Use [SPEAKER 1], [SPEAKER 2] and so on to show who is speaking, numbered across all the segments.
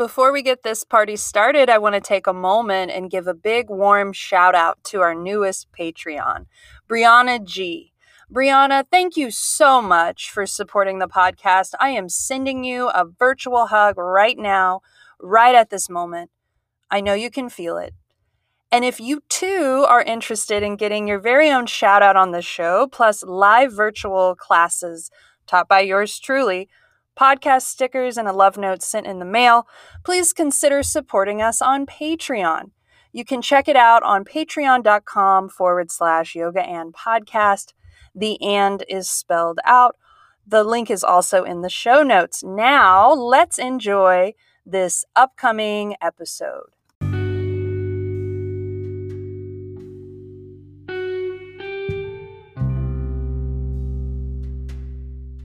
[SPEAKER 1] Before we get this party started, I want to take a moment and give a big warm shout out to our newest Patreon, Brianna G. Brianna, thank you so much for supporting the podcast. I am sending you a virtual hug right now, right at this moment. I know you can feel it. And if you too are interested in getting your very own shout out on the show, plus live virtual classes taught by yours truly, podcast stickers, and a love note sent in the mail, please consider supporting us on Patreon. You can check it out on patreon.com forward slash yoga and podcast. The and is spelled out. The link is also in the show notes. Now, let's enjoy this upcoming episode.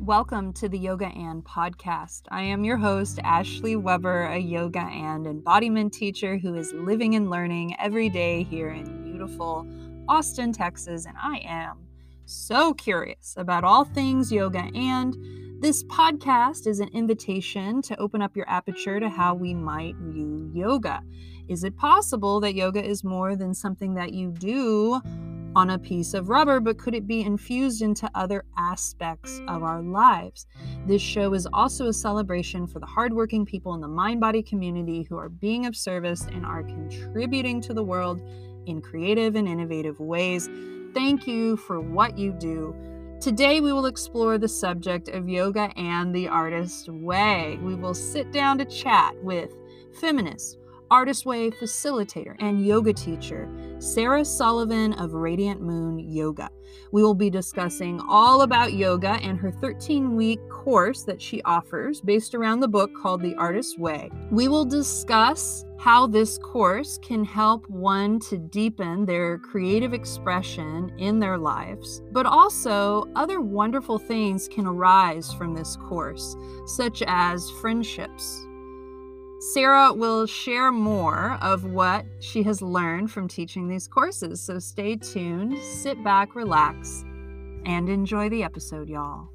[SPEAKER 1] Welcome to the Yoga and podcast. I am your host, Ashley Weber, a yoga and embodiment teacher who is living and learning every day here in beautiful Austin, Texas, and I am so curious about all things yoga. And this podcast is an invitation to open up your aperture to how we might view yoga. Is it possible that yoga is more than something that you do? On a piece of rubber, but could it be infused into other aspects of our lives? This show is also a celebration for the hardworking people in the mind body community who are being of service and are contributing to the world in creative and innovative ways. Thank you for what you do. Today, we will explore the subject of yoga and the artist way. We will sit down to chat with feminists Artist Way facilitator and yoga teacher, Sarah Sullivan of Radiant Moon Yoga. We will be discussing all about yoga and her 13 week course that she offers based around the book called The Artist's Way. We will discuss how this course can help one to deepen their creative expression in their lives, but also other wonderful things can arise from this course, such as friendships Sarah will share more of what she has learned from teaching these courses. So stay tuned, sit back, relax, and enjoy the episode, y'all.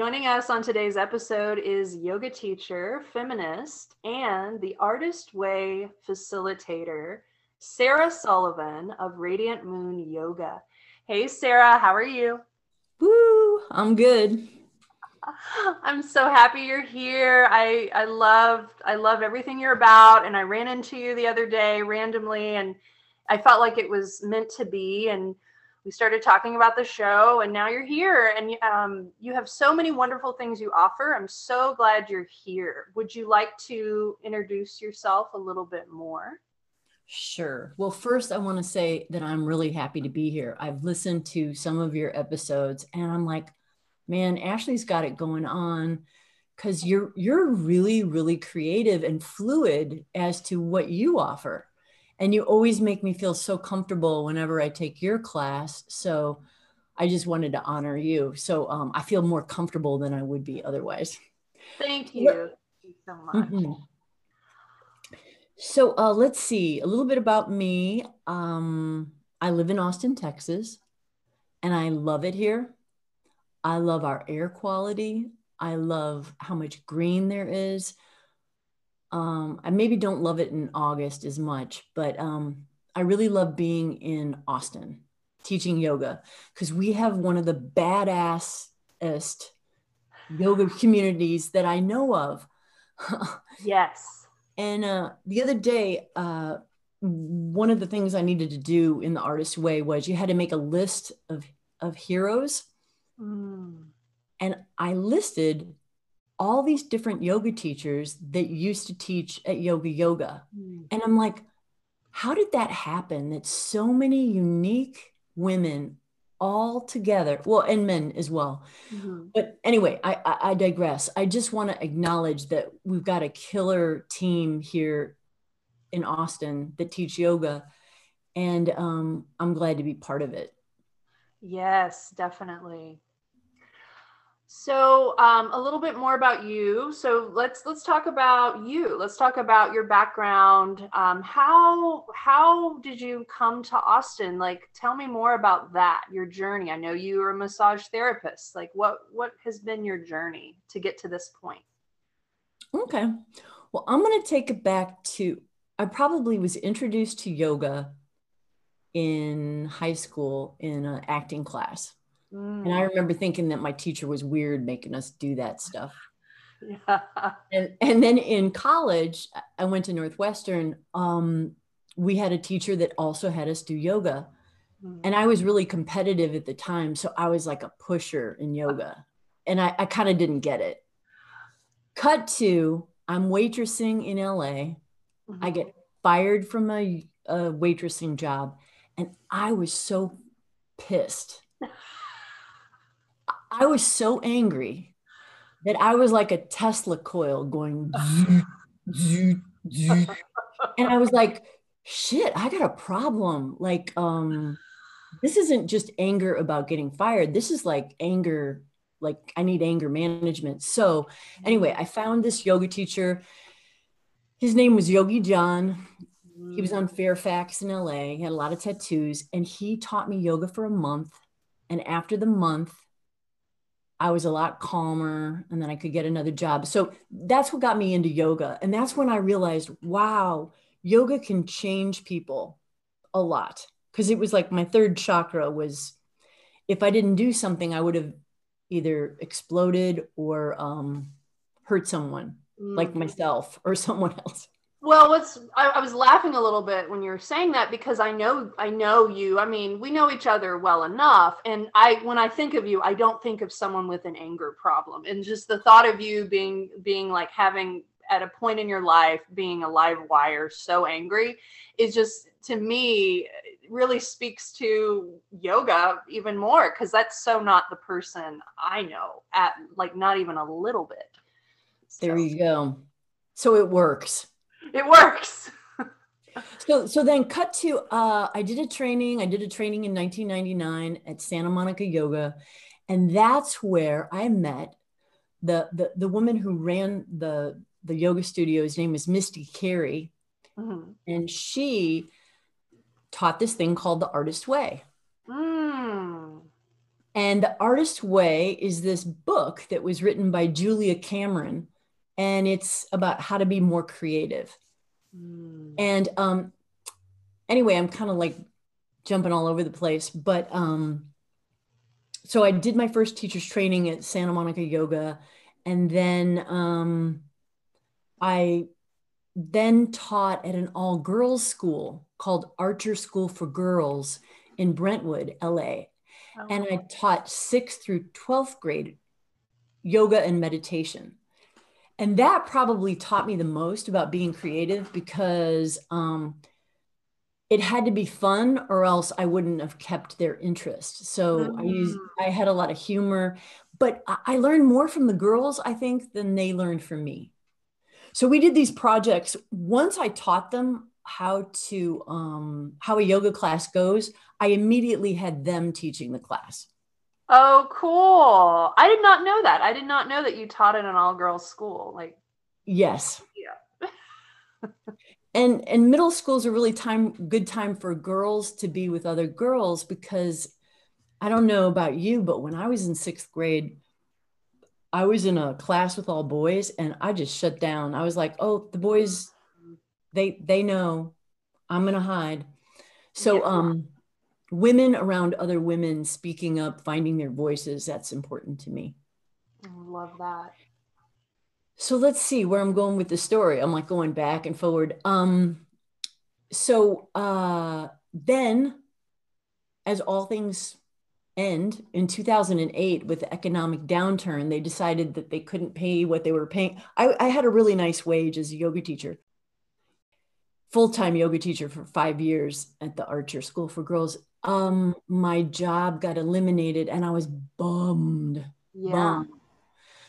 [SPEAKER 1] Joining us on today's episode is yoga teacher, feminist, and the Artist Way facilitator, Sarah Sullivan of Radiant Moon Yoga. Hey, Sarah, how are you?
[SPEAKER 2] Woo, I'm good.
[SPEAKER 1] I'm so happy you're here. I I love I love everything you're about and I ran into you the other day randomly and I felt like it was meant to be and we started talking about the show and now you're here and um, you have so many wonderful things you offer. I'm so glad you're here. Would you like to introduce yourself a little bit more?
[SPEAKER 2] Sure. Well first i want to say that i'm really happy to be here. I've listened to some of your episodes and i'm like man ashley's got it going on. Because you're you're really really creative and fluid as to what you offer and you always make me feel so comfortable whenever I take your class. So I just wanted to honor you. So um, I feel more comfortable than I would be otherwise.
[SPEAKER 1] Thank you. Thank you so much. Mm-hmm.
[SPEAKER 2] So uh, let's see a little bit about me. Um, I live in Austin, Texas, and I love it here. I love our air quality. I love how much green there is. Um, I maybe don't love it in August as much, but um, I really love being in Austin teaching yoga because we have one of the badassest yoga communities that I know of.
[SPEAKER 1] yes.
[SPEAKER 2] And uh, the other day, uh, one of the things I needed to do in the artist way was you had to make a list of, of heroes. Mm. And I listed all these different yoga teachers that used to teach at Yoga Yoga. Mm. And I'm like, how did that happen that so many unique women all together, well, and men as well. Mm-hmm. But anyway, I, I, I digress. I just want to acknowledge that we've got a killer team here in Austin that teach yoga. And um, I'm glad to be part of it.
[SPEAKER 1] Yes, definitely. So um, a little bit more about you. So let's let's talk about you. Let's talk about your background. Um, how how did you come to Austin? Like, tell me more about that. Your journey. I know you are a massage therapist. Like, what what has been your journey to get to this point?
[SPEAKER 2] Okay. Well, I'm going to take it back to I probably was introduced to yoga in high school in an acting class. Mm. And I remember thinking that my teacher was weird making us do that stuff. Yeah. And, and then in college, I went to Northwestern. Um, we had a teacher that also had us do yoga. Mm. And I was really competitive at the time. So I was like a pusher in yoga. And I, I kind of didn't get it. Cut to I'm waitressing in LA. Mm-hmm. I get fired from a, a waitressing job. And I was so pissed. I was so angry that I was like a Tesla coil going, and I was like, shit, I got a problem. Like, um, this isn't just anger about getting fired. This is like anger, like I need anger management. So, anyway, I found this yoga teacher. His name was Yogi John. He was on Fairfax in LA. He had a lot of tattoos, and he taught me yoga for a month. And after the month, I was a lot calmer and then I could get another job. So that's what got me into yoga. And that's when I realized, wow, yoga can change people a lot. Because it was like my third chakra was if I didn't do something, I would have either exploded or um, hurt someone mm. like myself or someone else.
[SPEAKER 1] Well, what's I, I, was laughing a little bit when you were saying that because I know I know you. I mean, we know each other well enough, and I when I think of you, I don't think of someone with an anger problem. And just the thought of you being being like having at a point in your life being a live wire so angry is just to me really speaks to yoga even more because that's so not the person I know at like not even a little bit.
[SPEAKER 2] So. There you go. So it works
[SPEAKER 1] it works.
[SPEAKER 2] so so then cut to uh, I did a training. I did a training in 1999 at Santa Monica Yoga, and that's where I met the the the woman who ran the the yoga studio. His name is Misty Carey, mm-hmm. and she taught this thing called the Artist Way. Mm. And the Artist Way is this book that was written by Julia Cameron and it's about how to be more creative. Mm. And um, anyway, I'm kind of like jumping all over the place, but um, so I did my first teacher's training at Santa Monica Yoga, and then um, I then taught at an all girls school called Archer School for Girls in Brentwood, LA. Oh. And I taught sixth through 12th grade yoga and meditation and that probably taught me the most about being creative because um, it had to be fun or else i wouldn't have kept their interest so mm-hmm. i used mm. i had a lot of humor but i learned more from the girls i think than they learned from me so we did these projects once i taught them how to um, how a yoga class goes i immediately had them teaching the class
[SPEAKER 1] Oh, cool. I did not know that. I did not know that you taught in an all girls school. Like,
[SPEAKER 2] yes. Yeah. and and middle school is a really time good time for girls to be with other girls because I don't know about you, but when I was in sixth grade, I was in a class with all boys and I just shut down. I was like, oh, the boys, they they know I'm gonna hide. So yeah. um women around other women speaking up, finding their voices, that's important to me.
[SPEAKER 1] I love that.
[SPEAKER 2] So let's see where I'm going with the story. I'm like going back and forward. Um, so uh, then, as all things end in 2008 with the economic downturn, they decided that they couldn't pay what they were paying. I, I had a really nice wage as a yoga teacher, full time yoga teacher for five years at the Archer School for Girls um my job got eliminated and i was bummed yeah bummed.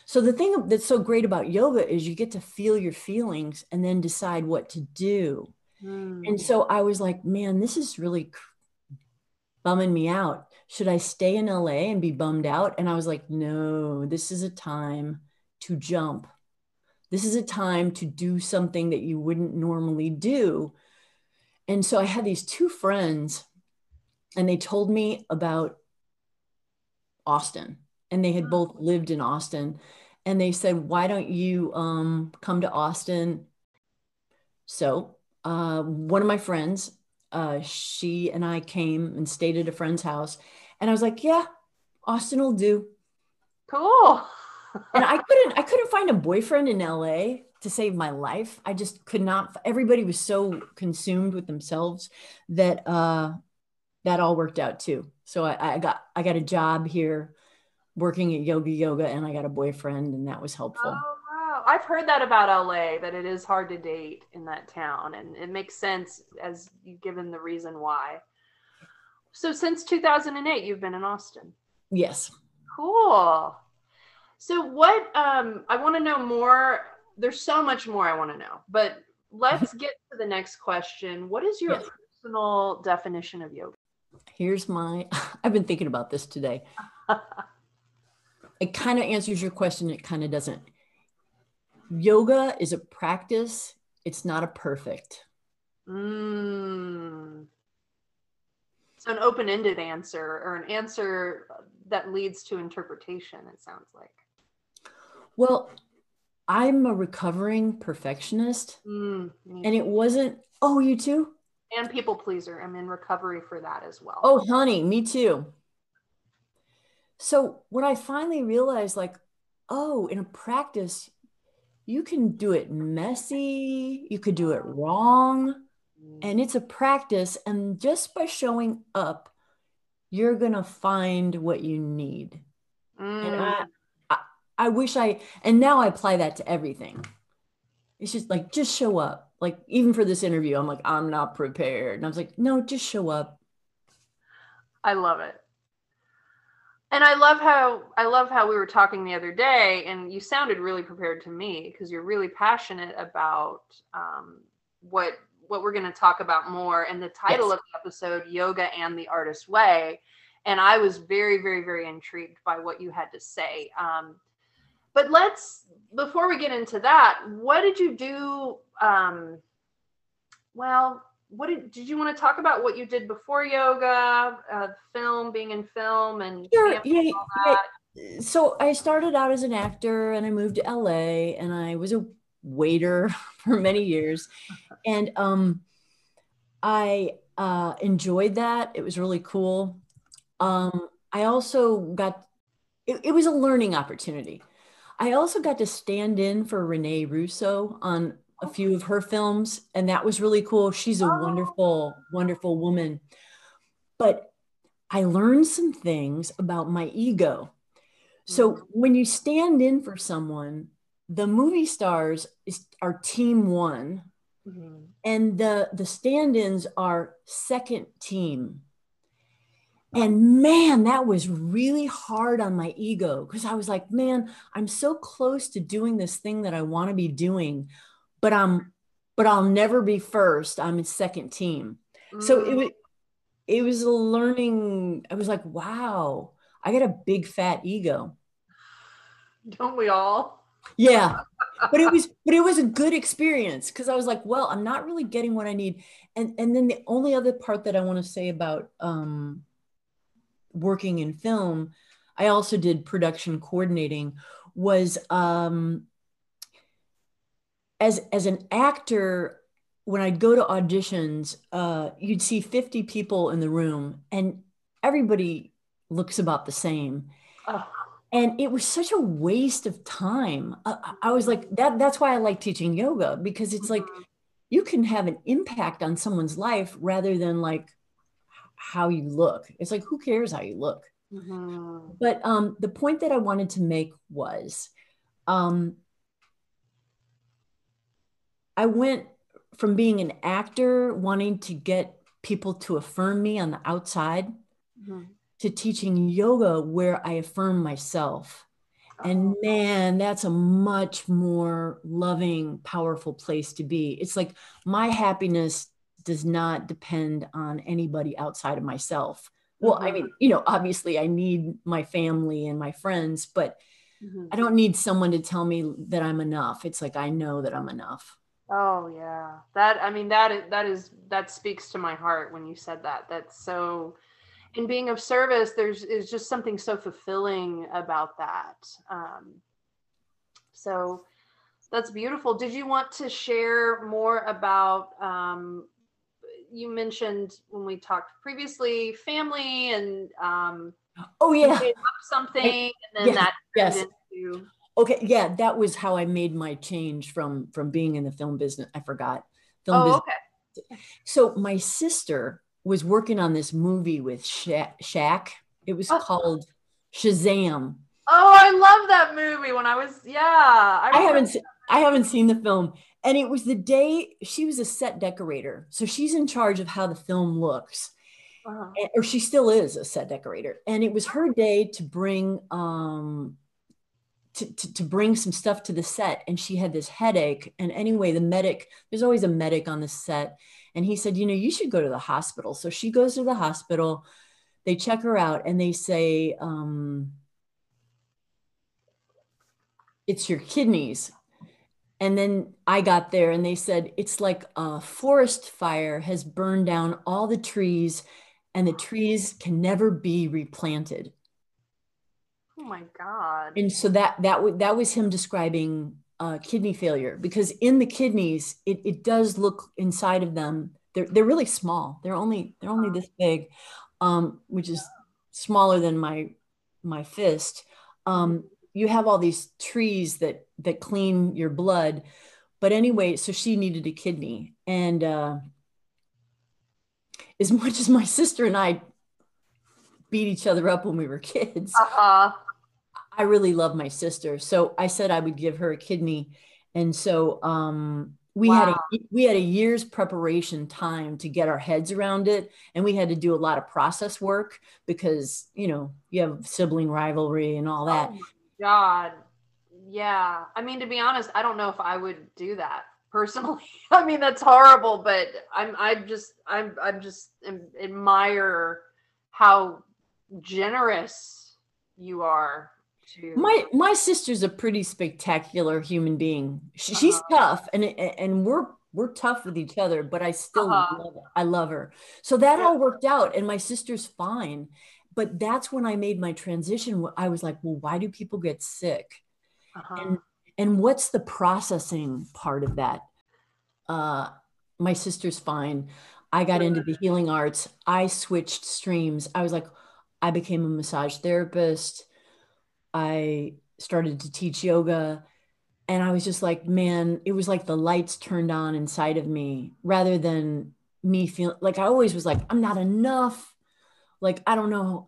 [SPEAKER 2] so the thing that's so great about yoga is you get to feel your feelings and then decide what to do mm. and so i was like man this is really bumming me out should I stay in LA and be bummed out? And I was like, no, this is a time to jump. This is a time to do something that you wouldn't normally do. And so I had these two friends, and they told me about Austin, and they had both lived in Austin. And they said, why don't you um, come to Austin? So uh, one of my friends, uh, she and I came and stayed at a friend's house. And I was like, yeah, Austin will do.
[SPEAKER 1] Cool.
[SPEAKER 2] and I couldn't, I couldn't find a boyfriend in LA to save my life. I just could not. Everybody was so consumed with themselves that uh, that all worked out too. So I, I got, I got a job here working at Yoga Yoga and I got a boyfriend and that was helpful.
[SPEAKER 1] Oh, wow. I've heard that about LA, that it is hard to date in that town. And it makes sense as you've given the reason why. So since 2008, you've been in Austin.
[SPEAKER 2] Yes.
[SPEAKER 1] Cool. So what um I want to know more. There's so much more I want to know, but let's get to the next question. What is your yes. personal definition of yoga?
[SPEAKER 2] Here's my I've been thinking about this today. it kind of answers your question, it kind of doesn't. Yoga is a practice, it's not a perfect.
[SPEAKER 1] Mm. So an open-ended answer or an answer that leads to interpretation, it sounds like.
[SPEAKER 2] Well, I'm a recovering perfectionist. Mm, and it wasn't, oh, you too?
[SPEAKER 1] And people pleaser. I'm in recovery for that as well.
[SPEAKER 2] Oh, honey, me too. So when I finally realized, like, oh, in a practice, you can do it messy, you could do it wrong, and it's a practice and just by showing up you're going to find what you need mm. and I, I, I wish i and now i apply that to everything it's just like just show up like even for this interview i'm like i'm not prepared. And i was like no just show up.
[SPEAKER 1] I love it. And i love how i love how we were talking the other day and you sounded really prepared to me because you're really passionate about um, what what we're going to talk about more. And the title yes. of the episode yoga and the artist way. And i was very very very intrigued by what you had to say. Um, but let's before we get into that what did you do um, well what did, did you want to talk about what you did before yoga uh, film being in film and
[SPEAKER 2] sure, yeah, yeah. so i started out as an actor and i moved to la and i was a waiter for many years. And um, I uh, enjoyed that. It was really cool. Um, I also got, it, it was a learning opportunity. I also got to stand in for Rene Russo on a few of her films, and that was really cool. She's a wonderful, wonderful woman. But I learned some things about my ego. So mm-hmm. when you stand in for someone, the movie stars is, are team one mm-hmm. and the the stand-ins are second team and man that was really hard on my ego because i was like man i'm so close to doing this thing that i want to be doing but i'm but i'll never be first i'm in second team mm. so it mm. was it was a learning i was like wow i got a big fat ego
[SPEAKER 1] don't we all
[SPEAKER 2] yeah but it was but it was a good experience because i was like well i'm not really getting what i need and and then the only other part that i want to say about um working in film i also did production coordinating was um as as an actor when i'd go to auditions uh you'd see 50 people in the room and everybody looks about the same. Oh and it was such a waste of time. Uh, i was like that that's why i like teaching yoga because it's like mm-hmm. you can have an impact on someone's life rather than like how you look it's like who cares how you look mm-hmm. but um, the point that i wanted to make was um, i went from being an actor wanting to get people to affirm me on the outside mm-hmm to teaching yoga where I affirm myself. And oh. man, that's a much more loving, powerful place to be. It's like my happiness does not depend on anybody outside of myself. well mm-hmm. i mean you know obviously i need my family and my friends but mm-hmm. i don't need someone to tell me that i'm enough it's like i know that i'm enough
[SPEAKER 1] oh yeah that i mean that is that is that speaks to my heart when you said that that's so in being of service there's is just something so fulfilling about that um so that's beautiful did you want to share more about um you mentioned when we talked previously family and um
[SPEAKER 2] oh yeah
[SPEAKER 1] something I, and then yeah, that
[SPEAKER 2] yes into... okay yeah that was how i made my change from from being in the film business i forgot film
[SPEAKER 1] oh, business.
[SPEAKER 2] okay so my sister was working on this movie with Sha- Shaq. It was oh. called Shazam.
[SPEAKER 1] Oh, I love that movie. When I was, yeah, I,
[SPEAKER 2] I haven't, I haven't seen the film, and it was the day she was a set decorator so she's in charge of how the film looks. Uh-huh. or she still is a set decorator. And it was her day to bring um to, to, to bring some stuff to the set and she had this headache. And anyway the medic there's always a medic on the set and he said you know you should go to the hospital. So she goes to the hospital. They check her out and they say um, it's your kidneys and then I got there and they said it's like a forest fire has burned down all the trees and the trees can never be replanted.
[SPEAKER 1] Oh my God.
[SPEAKER 2] And so that that w- that was him describing uh, kidney failure because in the kidneys it, it does look inside of them they're, they're really small they're only they're only this big um, which is smaller than my my fist um, you have all these trees that that clean your blood. But anyway so she needed a kidney. And uh as much as my sister and i beat each other up when we were kids uh-huh. i really love my sister. So i said i would give her a kidney. And so um we wow. had a we had a year's preparation time to get our heads around it. And we had to do a lot of process work because you know you have sibling rivalry and all that. Oh
[SPEAKER 1] God. Yeah. I mean, to be honest, I don't know if I would do that personally. I mean, that's horrible, but I'm, I just, I'm, I'm just admire how generous you are to
[SPEAKER 2] my my sister's a pretty spectacular human being she, uh-huh. she's tough and and we're we're tough with each other but i still uh-huh. love i love her so that yeah. all worked out and my sister's fine but that's when I made my transition. I was like, well, why do people get sick? Uh-huh. And and what's the processing part of that? Uh, my sister's fine. I got into the healing arts. I switched streams. I was like, I became a massage therapist. I started to teach yoga. And I was just like, man, it was like the lights turned on inside of me rather than me feeling like I always was like, I'm not enough like i don't know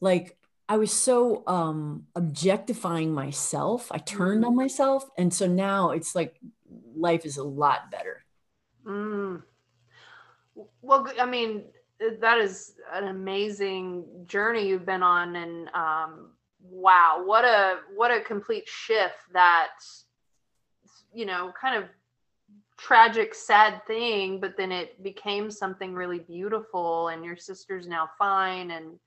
[SPEAKER 2] like i was so um objectifying myself i turned on mm. myself and so now it's like life is a lot better
[SPEAKER 1] mm. well i mean that is an amazing journey you've been on and um wow what a what a complete shift that you know kind of tragic sad thing but then it became something really beautiful and your sister's now fine and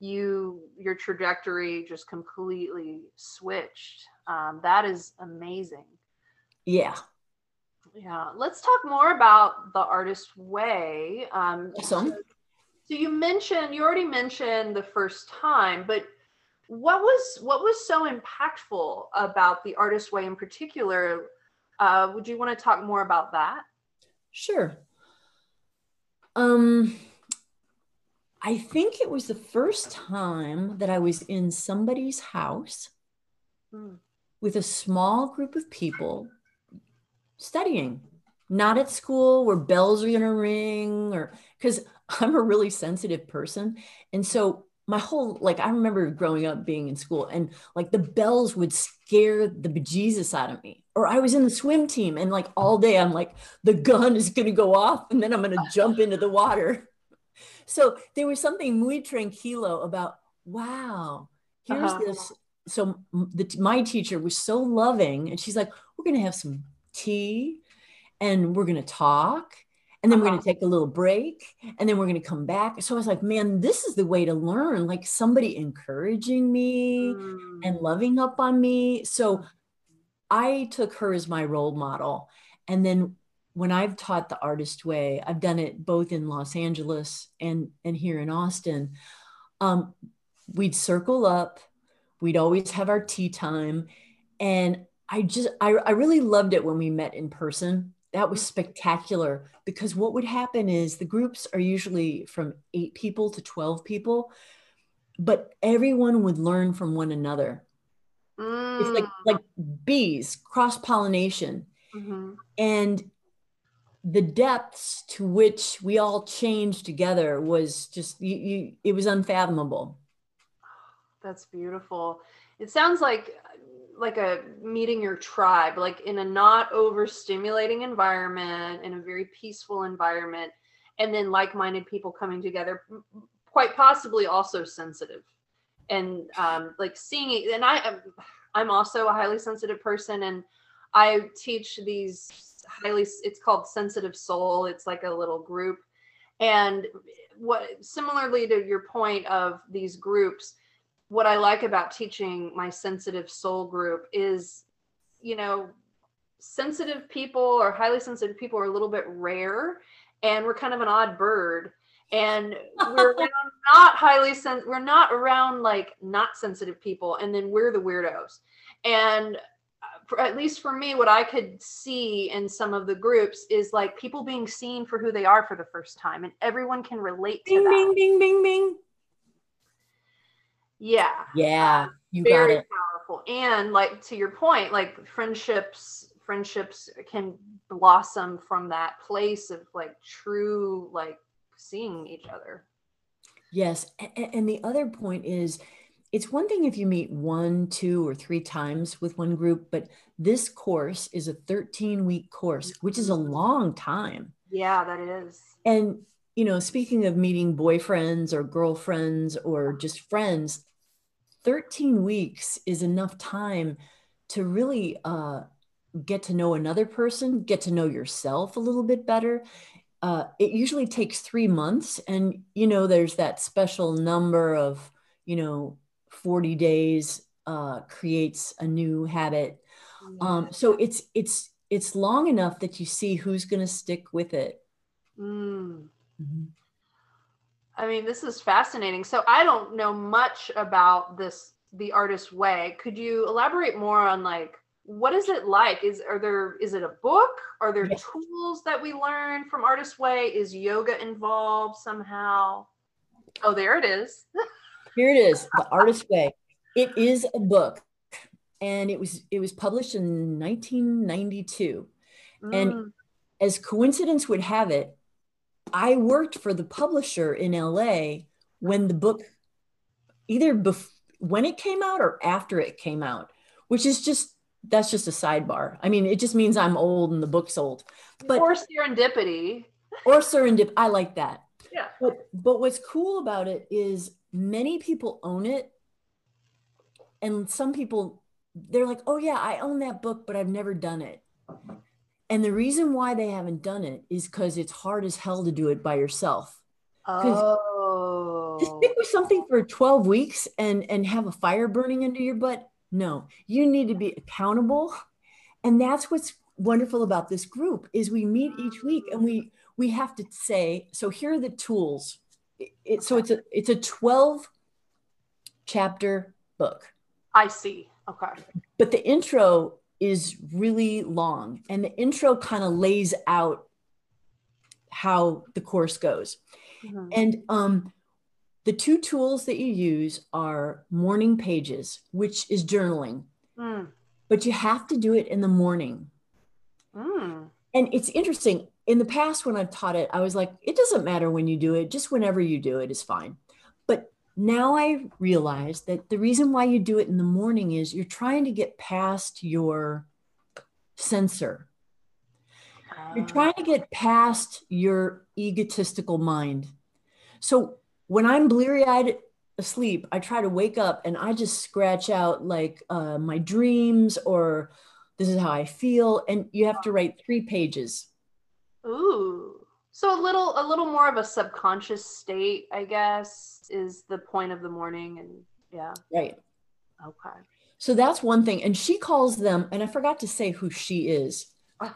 [SPEAKER 1] you your trajectory just completely switched. Um, that is amazing.
[SPEAKER 2] Yeah.
[SPEAKER 1] Yeah let's talk more about the artist way. Um,
[SPEAKER 2] awesome. so,
[SPEAKER 1] so you mentioned you already mentioned the first time but what was what was so impactful about the artist way in particular uh, would you want to talk more about that?
[SPEAKER 2] Sure. Um, I think it was the first time that I was in somebody's house hmm. with a small group of people studying, not at school where bells are going to ring or because I'm a really sensitive person. And so my whole like I remember growing up being in school and like the bells would scare the bejesus out of me. Or I was in the swim team and like all day I'm like the gun is going to go off and then I'm going to jump into the water. So there was something muy tranquilo about wow, here's uh-huh. this. So the, my teacher was so loving and she's like, we're going to have some tea and we're going to talk and then uh-huh. we're going to take a little break and then we're going to come back. So i was like man this is the way to learn like somebody encouraging me mm. and loving up on me. So i took her as my role model. And then when i've taught the artist way i've done it both in los angeles and and here in austin. Um, we'd circle up we'd always have our tea time and i just I, I really loved it when we met in person that was spectacular because what would happen is the groups are usually from eight people to 12 people, but everyone would learn from one another. Mm. It's like, mm. like bees, cross pollination. Mm-hmm. And the depths to which we all changed together was just, you, you, it was unfathomable.
[SPEAKER 1] That's beautiful. It sounds like like a meeting your tribe, like in a not overstimulating environment, in a very peaceful environment, and then like-minded people coming together, quite possibly also sensitive, and um, like seeing it. And I, am, I'm also a highly sensitive person, and I teach these highly. It's called Sensitive Soul. It's like a little group, and what similarly to your point of these groups what I like about teaching my sensitive soul group is, you know, sensitive people or highly sensitive people are a little bit rare and we're kind of an odd bird. And we're not highly sen- we're not around like not sensitive people and then we're the weirdos. And uh, for, at least for me what i could see in some of the groups is like people being seen for who they are for the first time and everyone can relate to
[SPEAKER 2] bing,
[SPEAKER 1] that.
[SPEAKER 2] bing bing bing bing
[SPEAKER 1] yeah.
[SPEAKER 2] Yeah. You Very got it.
[SPEAKER 1] powerful. And like to your point, like friendships, friendships can blossom from that place of like true like seeing each other.
[SPEAKER 2] Yes. And the other point is it's one thing if you meet one, two, or three times with one group, but this course is a 13 week course, which is a mm-hmm. long time.
[SPEAKER 1] Yeah, that is.
[SPEAKER 2] And you know, speaking of meeting boyfriends or girlfriends or just friends, 13 weeks is enough time to really uh, get to know another person, get to know yourself a little bit better. Uh, it usually takes three months. And, you know, there's that special number of, you know, 40 days uh, creates a new habit. Um, so it's, it's, it's long enough that you see who's going to stick with it.
[SPEAKER 1] Mm. Mm-hmm. I mean, this is fascinating. So I don't know much about this the artist way. Could you elaborate more on like what is it like? Is are there is it a book? Are there yes. tools that we learn from Artist Way? Is yoga involved somehow? Oh, there it is.
[SPEAKER 2] Here it is, The Artist Way. It is a book and it was it was published in 1992. Mm. And as coincidence would have it, I worked for the publisher in LA when the book either bef- when it came out or after it came out, which is just that's just a sidebar. I mean, it just means I'm old and the book's old.
[SPEAKER 1] But or serendipity.
[SPEAKER 2] Or serendip. I like that.
[SPEAKER 1] Yeah.
[SPEAKER 2] But but what's cool about it is many people own it. And some people they're like, oh yeah, I own that book, but I've never done it. And the reason why they haven't done it is because it's hard as hell to do it by yourself.
[SPEAKER 1] Oh.
[SPEAKER 2] To stick with something for 12 weeks and, and have a fire burning under your butt, no. You need to be accountable. And that's what's wonderful about this group is we meet each week and we we have to say, so here are the tools. It, it, so it's a it's a 12 chapter book.
[SPEAKER 1] I see. Okay.
[SPEAKER 2] But the intro is really long and the intro kind of lays out how the course goes mm-hmm. and um, the two tools that you use are morning pages which is journaling mm. but you have to do it in the morning mm. and it's interesting in the past when i've taught it i was like it doesn't matter when you do it just whenever you do it is fine now I realize that the reason why you do it in the morning is you're trying to get past your censor. You're trying to get past your egotistical mind. So when I'm bleary eyed asleep, I try to wake up and I just scratch out like uh, my dreams or this is how I feel. And you have to write three pages.
[SPEAKER 1] Ooh. So a little a little more of a subconscious state, I guess, is the point of the morning and yeah.
[SPEAKER 2] Right.
[SPEAKER 1] Okay.
[SPEAKER 2] So that's one thing. And she calls them, and I forgot to say who she is,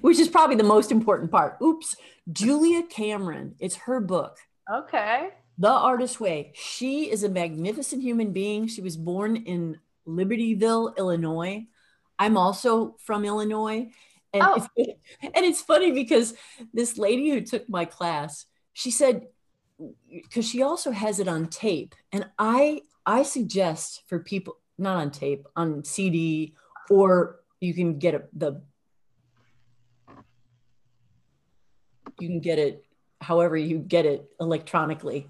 [SPEAKER 2] which is probably the most important part. Oops. Julia Cameron. It's her book.
[SPEAKER 1] Okay.
[SPEAKER 2] The Artist Way. She is a magnificent human being. She was born in Libertyville, Illinois. I'm also from Illinois. And,
[SPEAKER 1] Oh.
[SPEAKER 2] it's, and it's funny because this lady who took my class, she said, because she also has it on tape. And I I suggest for people, not on tape, on CD, or you can get it the you can get it however you get it electronically.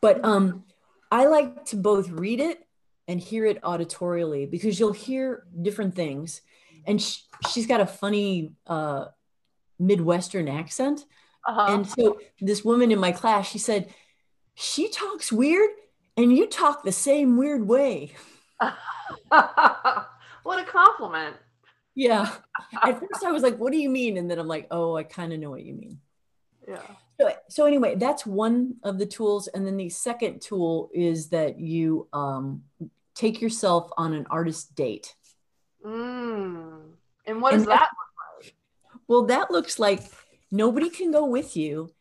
[SPEAKER 2] But um I like to both read it and hear it auditorially because you'll hear different things. And sh- she's got a funny uh, Midwestern accent.
[SPEAKER 1] Uh-huh.
[SPEAKER 2] And so this woman in my class, she said, she talks weird and you talk the same weird way.
[SPEAKER 1] what a compliment.
[SPEAKER 2] Yeah. At first I was like, what do you mean? And then I'm like, oh, I kind of know what you mean.
[SPEAKER 1] Yeah.
[SPEAKER 2] So, so anyway, that's one of the tools. And then the second tool is that you um, take yourself on an artist date.
[SPEAKER 1] Mm. And what does
[SPEAKER 2] And
[SPEAKER 1] that look like?
[SPEAKER 2] Well, that looks like nobody can go with you.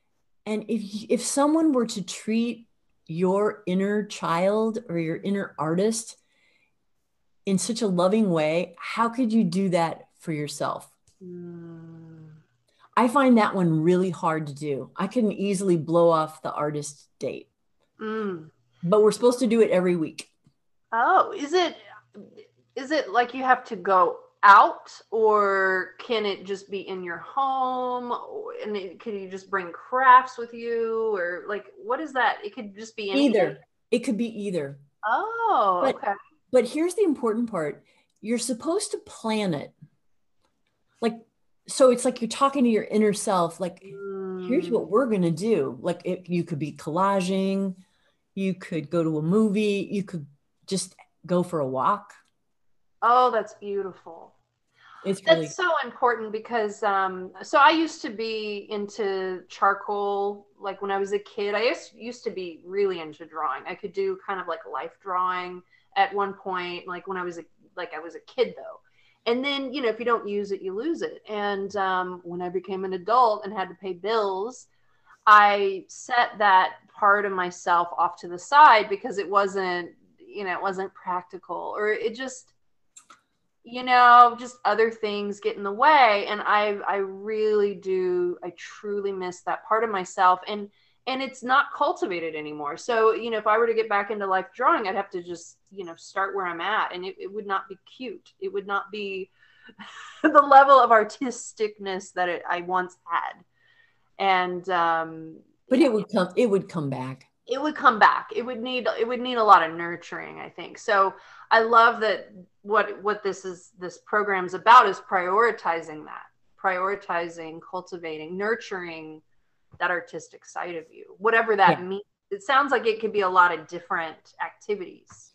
[SPEAKER 2] And if if someone were to treat your inner child or your inner artist in such a loving way, how could you do that for yourself?
[SPEAKER 1] Mm.
[SPEAKER 2] I find that one really hard to do. I can easily blow off the artist date,
[SPEAKER 1] Mm.
[SPEAKER 2] but we're supposed to do it every week.
[SPEAKER 1] Oh, is it is it like you have to go out or can it just be in your home and it, could you just bring crafts with you or like what is that? It could just be anything.
[SPEAKER 2] Either. It could be either.
[SPEAKER 1] Oh,
[SPEAKER 2] But-
[SPEAKER 1] okay.
[SPEAKER 2] But here's the important part you're supposed to plan it. Like, so it's like you're talking to your inner self, like, here's
[SPEAKER 1] Mm.
[SPEAKER 2] what we're going to do. Like, it, you could be collaging, you could go to a movie, you could just go for a walk.
[SPEAKER 1] Oh, that's beautiful.
[SPEAKER 2] It's really,
[SPEAKER 1] That's so important because um so I used to be into charcoal like when I was a kid. I used, used to be really into drawing. I could do kind of like life drawing at one point like when I was a like I was a kid though. And then, you know, if you don't use it, you lose it. And um when I became an adult and had to pay bills, I set that part of myself off to the side because it wasn't, you know, it wasn't practical or it just you know just other things get in the way. And i i really do i truly miss that part of myself. And and it's not cultivated anymore. So you know if i were to get back into life drawing i'd have to just you know start where i'm at. And it, it would not be cute. It would not be the level of artisticness that it, i once had. And um
[SPEAKER 2] but it would come, it would come back.
[SPEAKER 1] It would come back it would need it would need a lot of nurturing i think so i love that what what this is this program's about is prioritizing that prioritizing cultivating nurturing that artistic side of you whatever that
[SPEAKER 2] Yeah.
[SPEAKER 1] means it sounds like it could be a lot of different activities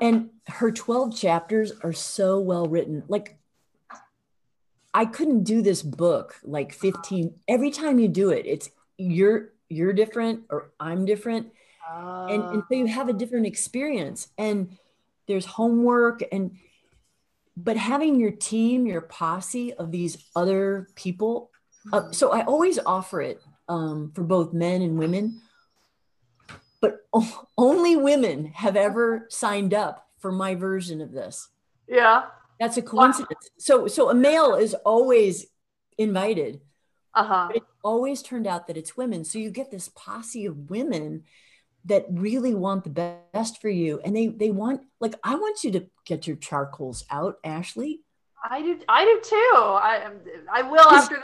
[SPEAKER 2] And her 12 chapters are so well written. Like, I couldn't do this book like 15. Every time you do it, it's you're you're different or I'm different. and, and so you have a different experience and there's homework and but having your team your posse of these other people uh, so i always offer it um, for both men and women but only women have ever signed up for my version of this.
[SPEAKER 1] Yeah.
[SPEAKER 2] That's a coincidence. So so a male is always invited
[SPEAKER 1] uh-huh
[SPEAKER 2] but it always turned out that it's women. So you get this posse of women that really want the best for you. And they they want like I want you to get your charcoals out, Ashley.
[SPEAKER 1] i do i do too i i will after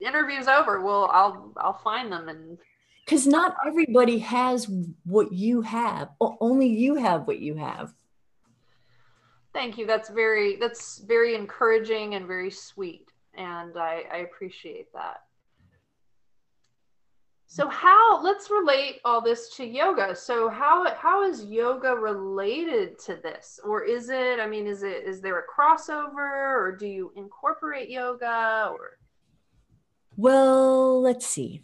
[SPEAKER 1] the interview's over well i'll i'll find them and
[SPEAKER 2] Because not everybody has what you have. Only you have what you have.
[SPEAKER 1] Thank you. That's very that's very encouraging and very sweet, and I, I appreciate that. So how let's relate all this to yoga. So how how is yoga related to this, or is it? I mean, is it is there a crossover, or do you incorporate yoga, or
[SPEAKER 2] Well, let's see.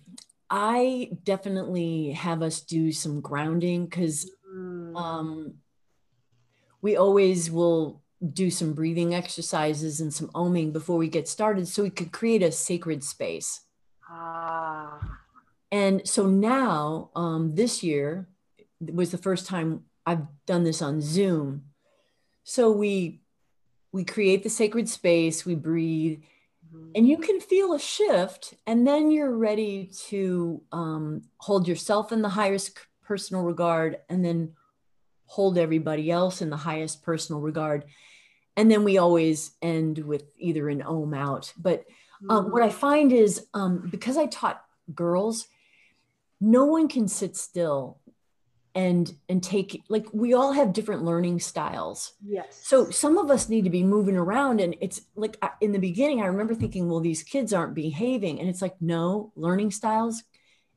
[SPEAKER 2] I definitely have us do some grounding because mm. um, we always will do some breathing exercises and some oming before we get started so we could create a sacred space. Ah. And so now, um, this year was the first time I've done this on Zoom. So we we create the sacred space, we breathe, mm-hmm. and you can feel a shift, and then you're ready to um, hold yourself in the highest personal regard, and then hold everybody else in the highest personal regard. And then we always end with either an om out. But um, what I mm-hmm. find is um, because I taught girls, no one can sit still and and take like we all have different learning styles.
[SPEAKER 1] Yes.
[SPEAKER 2] So some of us need to be moving around and it's like in the beginning i remember thinking well these kids aren't behaving. And it's like no learning styles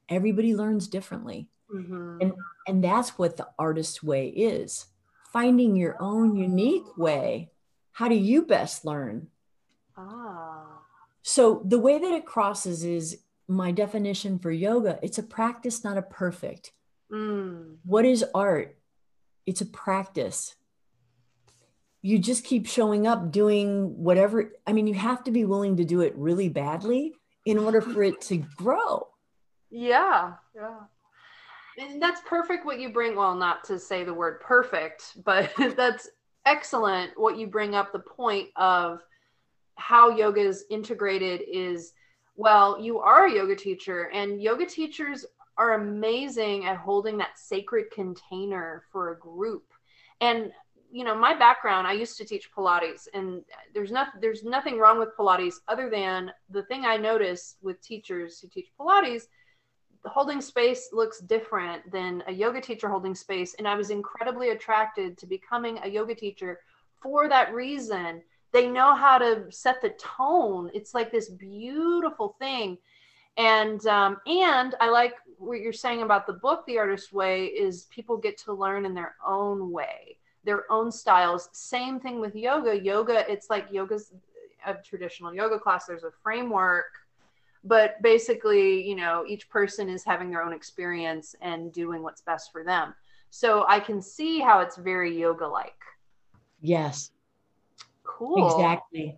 [SPEAKER 2] everybody learns differently. Mm-hmm. and and that's what the artist way is. Finding your own unique way. How do you best learn? Ah. So the way that it crosses is my definition for yoga it's a practice not a perfect Mm. What is art? It's a practice. You just keep showing up doing whatever. I mean, you have to be willing to do it really badly in order for it to grow.
[SPEAKER 1] Yeah. Yeah. And that's perfect what you bring. Well, not to say the word perfect, but that's excellent what you bring up the point of how yoga is integrated is well, you are a yoga teacher, and yoga teachers are amazing at holding that sacred container for a group. And you know, my background, I used to teach Pilates and there's nothing there's nothing wrong with Pilates other than the thing I notice with teachers who teach Pilates, the holding space looks different than a yoga teacher holding space and I was incredibly attracted to becoming a yoga teacher for that reason. They know how to set the tone. It's like this beautiful thing. And um, and i like what you're saying about the book the artist way is people get to learn in their own way their own styles. Same thing with yoga. Yoga it's like yoga's a traditional yoga class. There's a framework. But basically you know each person is having their own experience and doing what's best for them. So i can see how it's very yoga like
[SPEAKER 2] yes
[SPEAKER 1] cool
[SPEAKER 2] exactly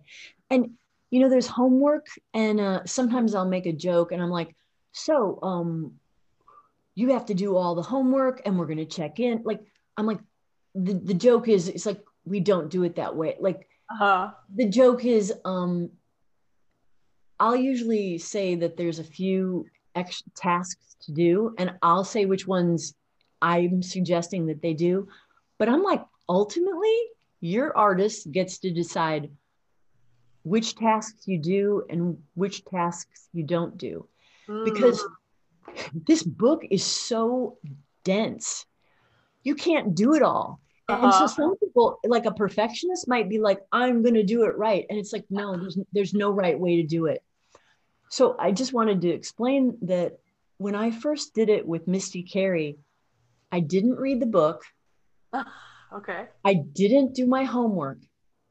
[SPEAKER 2] and you know, there's homework, and uh, sometimes I'll make a joke, and I'm like, so um, you have to do all the homework, and we're gonna check in. Like, I'm like, the the joke is, it's like we don't do it that way. Like, uh-huh. the joke is, um, I'll usually say that there's a few extra tasks to do, and I'll say which ones I'm suggesting that they do. But I'm like, ultimately, your artist gets to decide which tasks you do and which tasks you don't do. Mm. Because this book is so dense. You can't do it all. Uh-huh. And so uh-huh. some people, like a perfectionist, might be like, I'm going to do it right. And it's like, no, there's, there's no right way to do it. So I just wanted to explain that when I first did it with Misty Carey, I didn't read the book.
[SPEAKER 1] Okay.
[SPEAKER 2] I didn't do my homework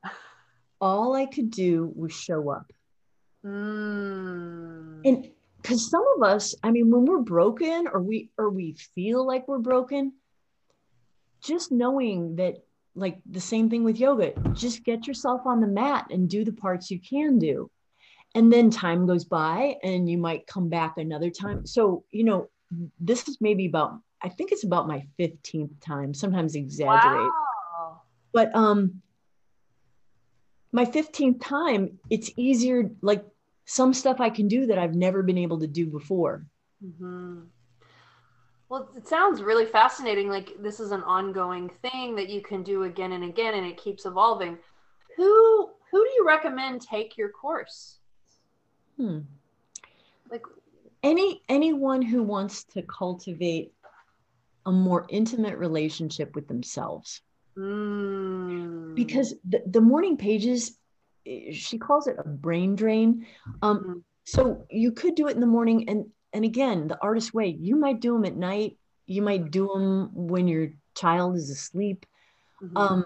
[SPEAKER 2] all I could do was show up. Mm. And because some of us, I mean, when we're broken or we or we feel like we're broken, just knowing that, like the same thing with yoga, just get yourself on the mat and do the parts you can do. And then time goes by and you might come back another time. So, you know, this is maybe about, I think it's about my 15th time, sometimes exaggerate. Wow. But um, my 15th time, it's easier, like some stuff I can do that I've never been able to do before. Mm-hmm.
[SPEAKER 1] Well, it sounds really fascinating. Like this is an ongoing thing that you can do again and again, and it keeps evolving. Who who do you recommend take your course?
[SPEAKER 2] Hmm. Like any anyone who wants to cultivate a more intimate relationship with themselves. Mm. Because the, the morning pages, eh, she calls it a brain drain. Um, mm-hmm. So you could do it in the morning, and and again, the artist way. You might do them at night. You might do them when your child is asleep. Mm-hmm. Um,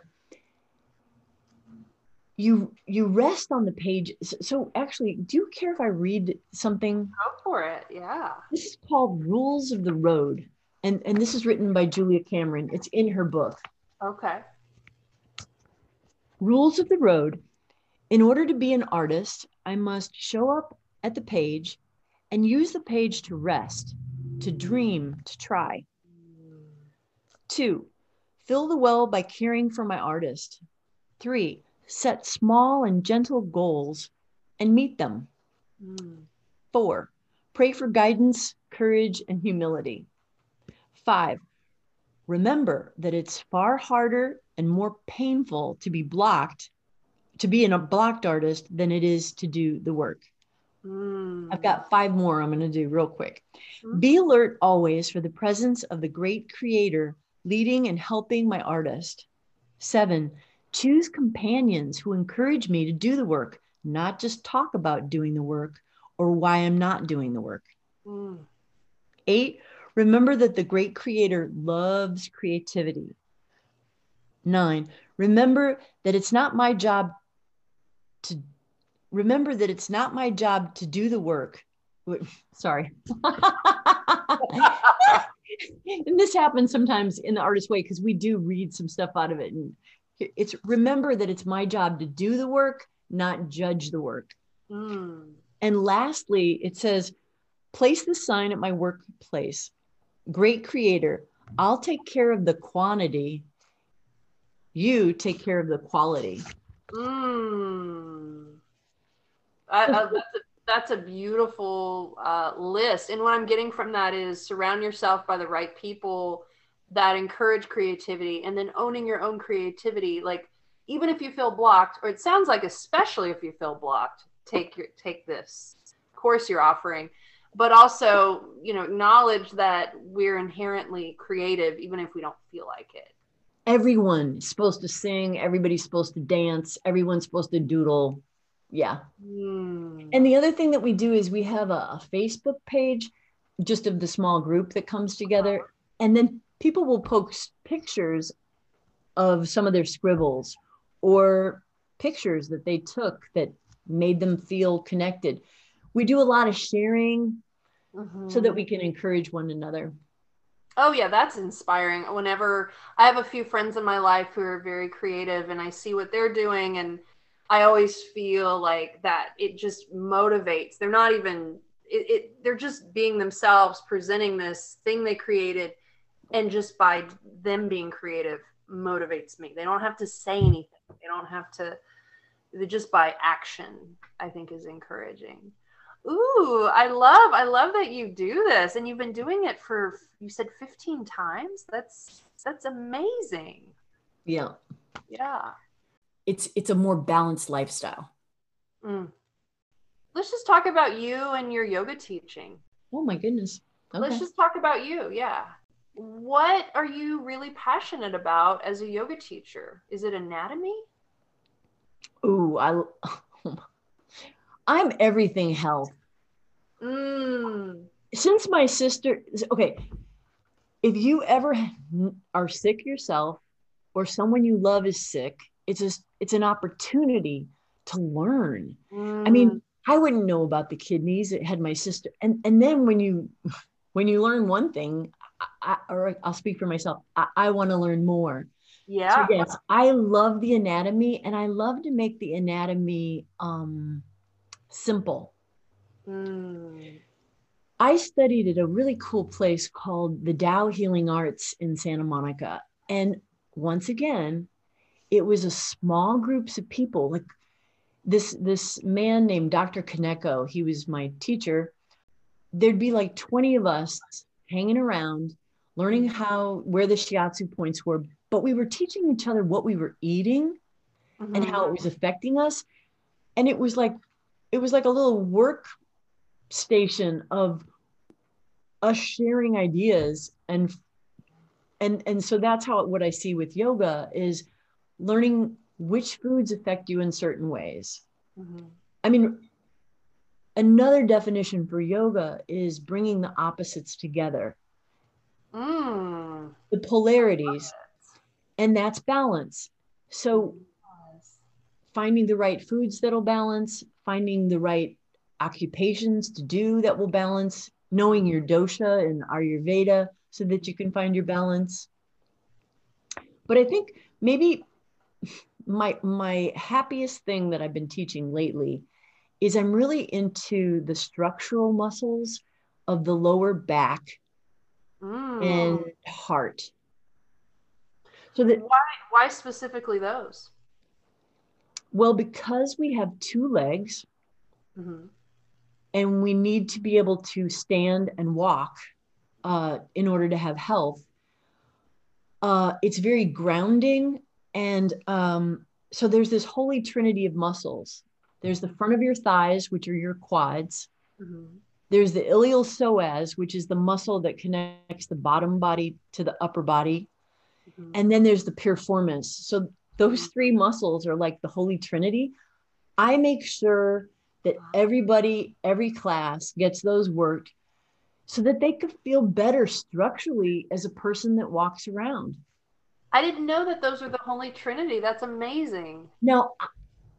[SPEAKER 2] you you rest on the page. So actually, do you care if I read something?
[SPEAKER 1] Go for it. Yeah.
[SPEAKER 2] This is called Rules of the Road. And and this is written by Julia Cameron. It's in her book.
[SPEAKER 1] Okay.
[SPEAKER 2] Rules of the Road. In order to be an artist, I must show up at the page and use the page to rest, to dream, to try. Two, fill the well by caring for my artist. Three, set small and gentle goals and meet them. Mm. Four, pray for guidance, courage, and humility. Five, remember that it's far harder and more painful to be blocked, to be in a blocked artist than it is to do the work. Mm. I've got five more I'm going to do real quick. Mm. Be alert always for the presence of the great creator leading and helping my artist. Seven, choose companions who encourage me to do the work, not just talk about doing the work or why I'm not doing the work. Mm. Eight, remember that the great creator loves creativity. Nine, remember that it's not my job to remember that it's not my job to do the work. Sorry. and this happens sometimes in the artist way because we do read some stuff out of it. And it's remember that it's my job to do the work, not judge the work. Mm. And lastly, it says, place the sign at my workplace. Great creator, I'll take care of the quantity. You take care of the quality.
[SPEAKER 1] Mm. I, I, that's, a, that's a beautiful uh, list. And what I'm getting from that is surround yourself by the right people that encourage creativity and then owning your own creativity. Like, even if you feel blocked, or it sounds like, especially if you feel blocked, take your take this course you're offering but also you know acknowledge that we're inherently creative even if we don't feel like it
[SPEAKER 2] everyone's supposed to sing everybody's supposed to dance everyone's supposed to doodle yeah. Mm. And the other thing that we do is we have a, a, Facebook page just of the small group that comes together. And then people will post pictures of some of their scribbles or pictures that they took that made them feel connected. We do a lot of sharing mm-hmm. so that we can encourage one another.
[SPEAKER 1] Oh yeah, that's inspiring. Whenever I have a few friends in my life who are very creative and I see what they're doing and I always feel like that it just motivates. They're not even it, it, they're just being themselves presenting this thing they created and just by them being creative motivates me. They don't have to say anything. They don't have to they just by action, I think is encouraging. Ooh, I love I love that you do this and you've been doing it for you said 15 times. That's that's amazing.
[SPEAKER 2] Yeah.
[SPEAKER 1] Yeah
[SPEAKER 2] it's it's a more balanced lifestyle. Mm.
[SPEAKER 1] Let's just talk about you and your yoga teaching.
[SPEAKER 2] Oh my goodness.
[SPEAKER 1] Okay. Let's just talk about you. Yeah. What are you really passionate about as a yoga teacher? Is it anatomy?
[SPEAKER 2] Ooh, I I'm everything health. Mm. Since my sister, okay, if you ever are sick yourself or someone you love is sick, it's just it's an opportunity to learn. Mm. I mean, mm. I wouldn't know about the kidneys. It had my sister, and and then when you when you learn one thing, I, or I'll speak for myself, I, I want to learn more.
[SPEAKER 1] Yeah.
[SPEAKER 2] So yes, I love the anatomy, and I love to make the anatomy um, simple. Mm. I studied at a really cool place called the Tao Healing Arts in Santa Monica, and once again, it was a small groups of people like this this man named dr kaneko he was my teacher there'd be like 20 of us hanging around learning how where the shiatsu points were but we were teaching each other what we were eating mm-hmm. and how it was affecting us and it was like it was like a little work station of us sharing ideas and and and so that's how what i see with yoga is learning which foods affect you in certain ways. Mm-hmm. I mean, another definition for yoga is bringing the opposites together, mm. the polarities, and that's balance. So, finding the right foods that'll balance, finding the right occupations to do that will balance, knowing your dosha and Ayurveda so that you can find your balance. But I think maybe my my happiest thing that I've been teaching lately is I'm really into the structural muscles of the lower back mm. and heart.
[SPEAKER 1] So that why why specifically those?
[SPEAKER 2] Well, because we have two legs mm-hmm. and we need to be able to stand and walk uh, in order to have health, uh, it's very grounding. And um, so there's this holy trinity of muscles there's the front of your thighs, which are your quads. Mm-hmm. There's the iliopsoas, which is the muscle that connects the bottom body to the upper body. Mm-hmm. And then there's the piriformis. So those three muscles are like the Holy Trinity. I make sure that everybody, every class gets those worked so that they could feel better structurally as a person that walks around.
[SPEAKER 1] I didn't know that those were the Holy Trinity. That's amazing.
[SPEAKER 2] Now,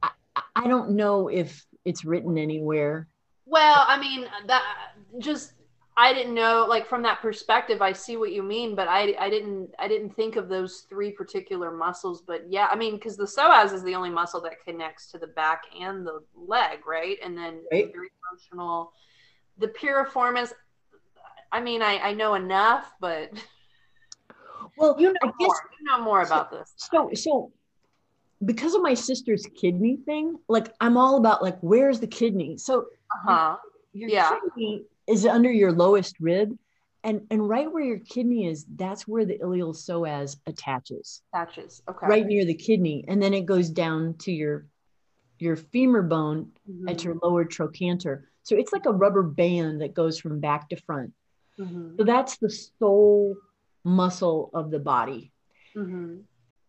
[SPEAKER 2] I, I don't know if it's written anywhere.
[SPEAKER 1] Well, I mean, that just I didn't know like from that perspective I see what you mean but I I didn't I didn't think of those three particular muscles but yeah I mean cuz the psoas is the only muscle that connects to the back and the leg right and then right. very functional the piriformis I mean I I know enough but
[SPEAKER 2] well
[SPEAKER 1] you know I more you know more about
[SPEAKER 2] so,
[SPEAKER 1] this
[SPEAKER 2] so so because of my sister's kidney thing like I'm all about like where's the kidney so uh-huh. your yeah. kidney is under your lowest rib. And, and right where your kidney is, that's where the iliopsoas attaches.
[SPEAKER 1] Attaches. Okay.
[SPEAKER 2] Right near the kidney. And then it goes down to your your femur bone mm-hmm. at your lower trochanter. So it's like a rubber band that goes from back to front. Mm-hmm. So that's the sole muscle of the body. Mm-hmm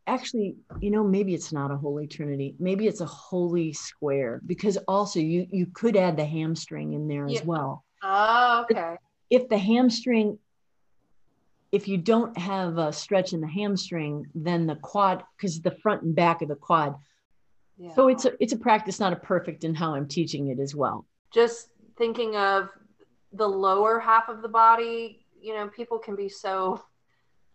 [SPEAKER 2] actually you know maybe it's not a holy trinity maybe it's a holy square because also you you could add the hamstring in there yeah. as well
[SPEAKER 1] oh okay.
[SPEAKER 2] If the hamstring if you don't have a stretch in the hamstring then the quad because the front and back of the quad. Yeah. so it's a it's a practice not a perfect in how i'm teaching it as well.
[SPEAKER 1] Just thinking of the lower half of the body you know people can be so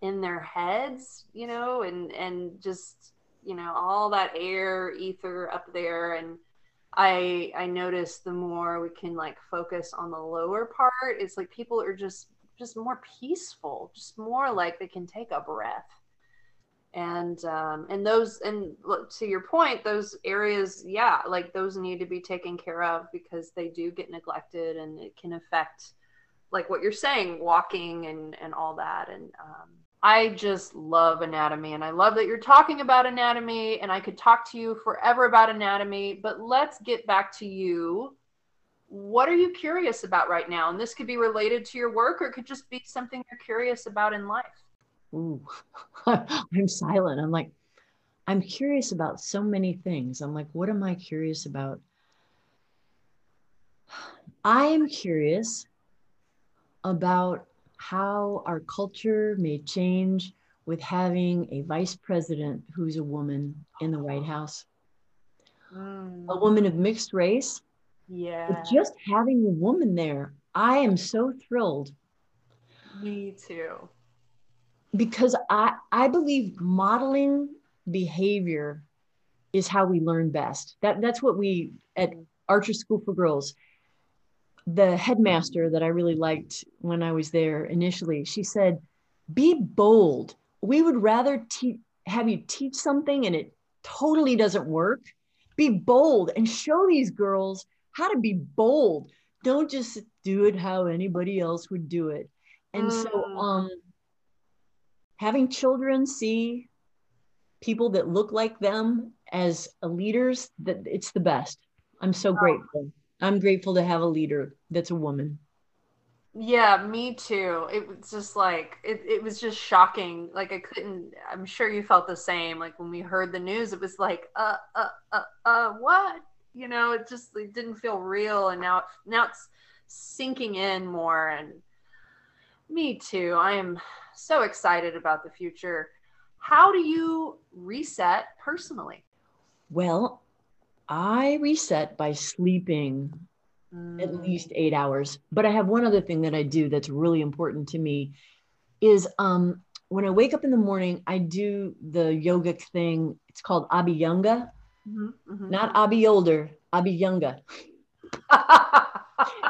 [SPEAKER 1] in their heads, you know, and and just you know all that air ether up there and I I notice the more we can like focus on the lower part, it's like people are just just more peaceful, just more like they can take a breath. And um, and those and to your point, those areas, yeah, like those need to be taken care of because they do get neglected and it can affect like what you're saying, walking and and all that. And um, I just love anatomy and I love that you're talking about anatomy and I could talk to you forever about anatomy, but let's get back to you. What are you curious about right now? And this could be related to your work or it could just be something you're curious about in life.
[SPEAKER 2] Ooh, I'm silent. I'm like, I'm curious about so many things. I'm like, what am I curious about? I am curious about how our culture may change with having a vice president who's a woman in the White House. Mm. A woman of mixed race.
[SPEAKER 1] Yeah.
[SPEAKER 2] Just having a woman there, I am so thrilled.
[SPEAKER 1] Me too.
[SPEAKER 2] Because I, I believe modeling behavior is how we learn best. That, that's what we at Archer School for Girls the headmaster that I really liked when I was there initially, she said, Be bold. We would rather te- have you teach something and it totally doesn't work. Be bold and show these girls how to be bold. Don't just do it how anybody else would do it. And mm. so, um, having children see people that look like them as leaders, that it's the best. I'm so grateful. I'm grateful to have a leader that's a woman.
[SPEAKER 1] Yeah, me too. It was just like it, it was just shocking. Like I couldn't I'm sure you felt the same. Like when we heard the news, it was like, uh uh uh uh what? You know, it just it didn't feel real and now now it's sinking in more and me too. I am so excited about the future. How do you reset personally?
[SPEAKER 2] Well, I reset by sleeping
[SPEAKER 1] Mm.
[SPEAKER 2] at least eight hours. But I have one other thing that I do that's really important to me is um, when I wake up in the morning, I do the yogic thing. It's called Abhyanga,
[SPEAKER 1] Mhm, mhm.
[SPEAKER 2] not Abby older, Abhyanga.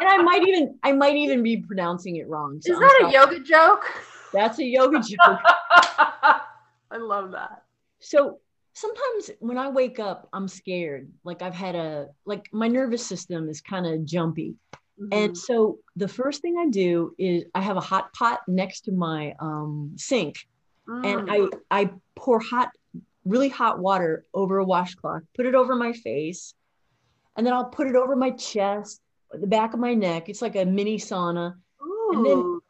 [SPEAKER 2] And I might even I might even be pronouncing it wrong. so
[SPEAKER 1] Is
[SPEAKER 2] I'm
[SPEAKER 1] that a
[SPEAKER 2] sorry.
[SPEAKER 1] yoga joke?
[SPEAKER 2] That's a yoga joke.
[SPEAKER 1] I love that.
[SPEAKER 2] So sometimes when I wake up, I'm scared. Like I've had a like my nervous system is kind of jumpy.
[SPEAKER 1] Mm-hmm.
[SPEAKER 2] And so the first thing I do is I have a hot pot next to my um, sink, and
[SPEAKER 1] Mm.
[SPEAKER 2] I I pour hot, really hot water over a washcloth, put it over my face, and then I'll put it over my chest, the back of my neck. It's like a mini sauna, and then-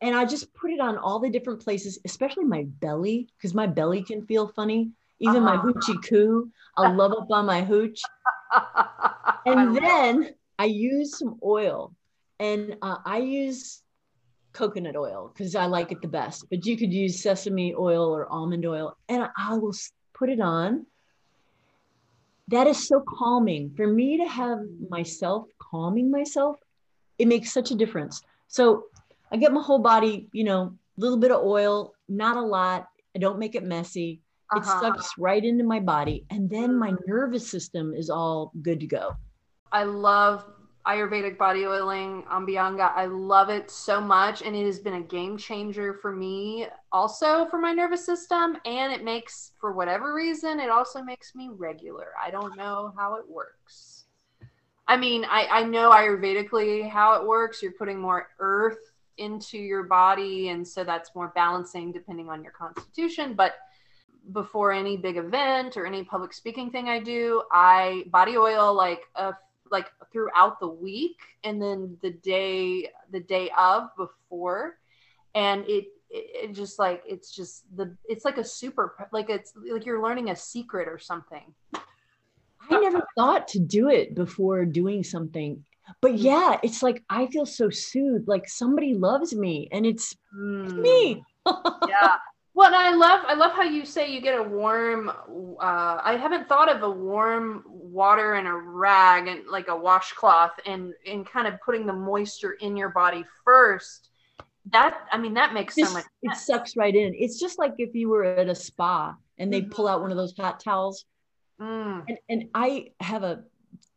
[SPEAKER 2] and I just put it on all the different places, especially my belly, because my belly can feel funny. Even my
[SPEAKER 1] Uh-huh.
[SPEAKER 2] hoochie coo, I'll love up on my hooch.
[SPEAKER 1] I
[SPEAKER 2] and
[SPEAKER 1] love-
[SPEAKER 2] then I use some oil, and uh, I use coconut oil because I like it the best. But you could use sesame oil or almond oil, and I will put it on. That is so calming for me to have myself calming myself. It makes such a difference. So I get my whole body, you know, a little bit of oil, not a lot. I don't make it messy. It
[SPEAKER 1] Uh-huh.
[SPEAKER 2] sucks right into my body, and then my nervous system is all good to go.
[SPEAKER 1] I love Ayurvedic body oiling, Abhyanga. I love it so much. And it has been a game changer for me also for my nervous system. And it makes, for whatever reason, it also makes me regular. I don't know how it works. I mean, I, I know Ayurvedically how it works. You're putting more earth into your body. And so that's more balancing depending on your constitution. But before any big event or any public speaking thing I do, I body oil like a like throughout the week and then the day the day of before and it it, it just like it's just the it's like a super like it's like you're learning a secret or something
[SPEAKER 2] I never thought to do it before doing something. But
[SPEAKER 1] Mm.
[SPEAKER 2] yeah, it's like I feel so soothed, like somebody loves me and it's
[SPEAKER 1] Mm.
[SPEAKER 2] me.
[SPEAKER 1] yeah well and i love i love how you say you get a warm uh i haven't thought of a warm water and a rag and like a washcloth and and kind of putting the moisture in your body first that i mean that makes so much
[SPEAKER 2] it
[SPEAKER 1] sense
[SPEAKER 2] sucks right in. It's just like if you were at a spa and they pull out one of those hot towels.
[SPEAKER 1] Mm,
[SPEAKER 2] And, and I have a,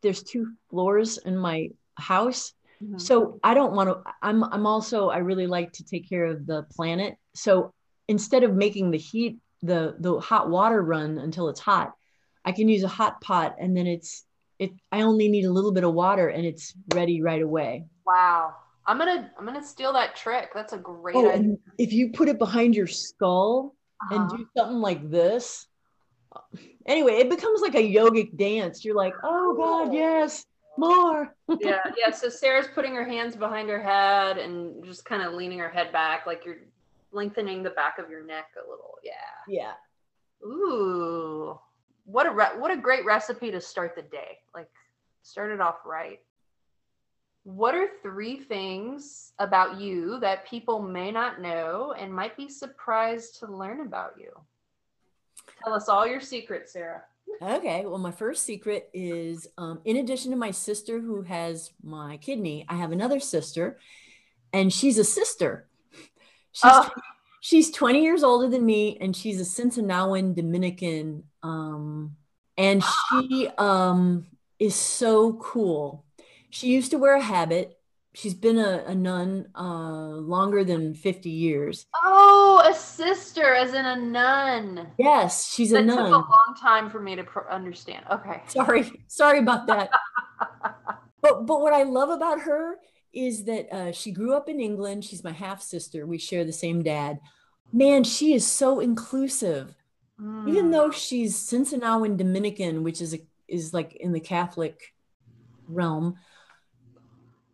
[SPEAKER 2] there's two floors in my house.
[SPEAKER 1] mhm.
[SPEAKER 2] So I don't want to, I'm, I'm also, I really like to take care of the planet. So instead of making the heat, the, the hot water run until it's hot, I can use a hot pot and then it's, it, I only need a little bit of water and it's ready right away.
[SPEAKER 1] wow i'm gonna i'm gonna steal that trick that's a great
[SPEAKER 2] Oh,
[SPEAKER 1] idea
[SPEAKER 2] and if you put it behind your skull and
[SPEAKER 1] Uh-huh.
[SPEAKER 2] do something like this, anyway, it becomes like a yogic dance. You're like, oh God, yes, more.
[SPEAKER 1] yeah yeah so sarah's putting her hands behind her head and just kind of leaning her head back like you're lengthening the back of your neck a little yeah
[SPEAKER 2] Yeah.
[SPEAKER 1] Ooh, what a re- what a great recipe to start the day. Like, start it off right. What are three things about you that people may not know and might be surprised to learn about you? Tell us all your secrets, Sarah.
[SPEAKER 2] Okay. Well, my first secret is um, in addition to my sister who has my kidney, I have another sister and she's a sister. She's,
[SPEAKER 1] Oh.
[SPEAKER 2] she's 20 years older than me and she's a Sinsinawan Dominican. Um, and she um, is so cool. She used to wear a habit. She's been a, a nun uh, longer than 50 years.
[SPEAKER 1] Oh, a sister, as in a nun.
[SPEAKER 2] Yes, she's a
[SPEAKER 1] That took a long time for me to pr- understand. Okay.
[SPEAKER 2] Sorry, sorry about that. but but what I love about her is that uh, she grew up in England. She's my half sister. We share the same dad. Man, she is so inclusive. Even
[SPEAKER 1] Mm.
[SPEAKER 2] though she's Sinsinawan Dominican, which is a, is like in the Catholic realm,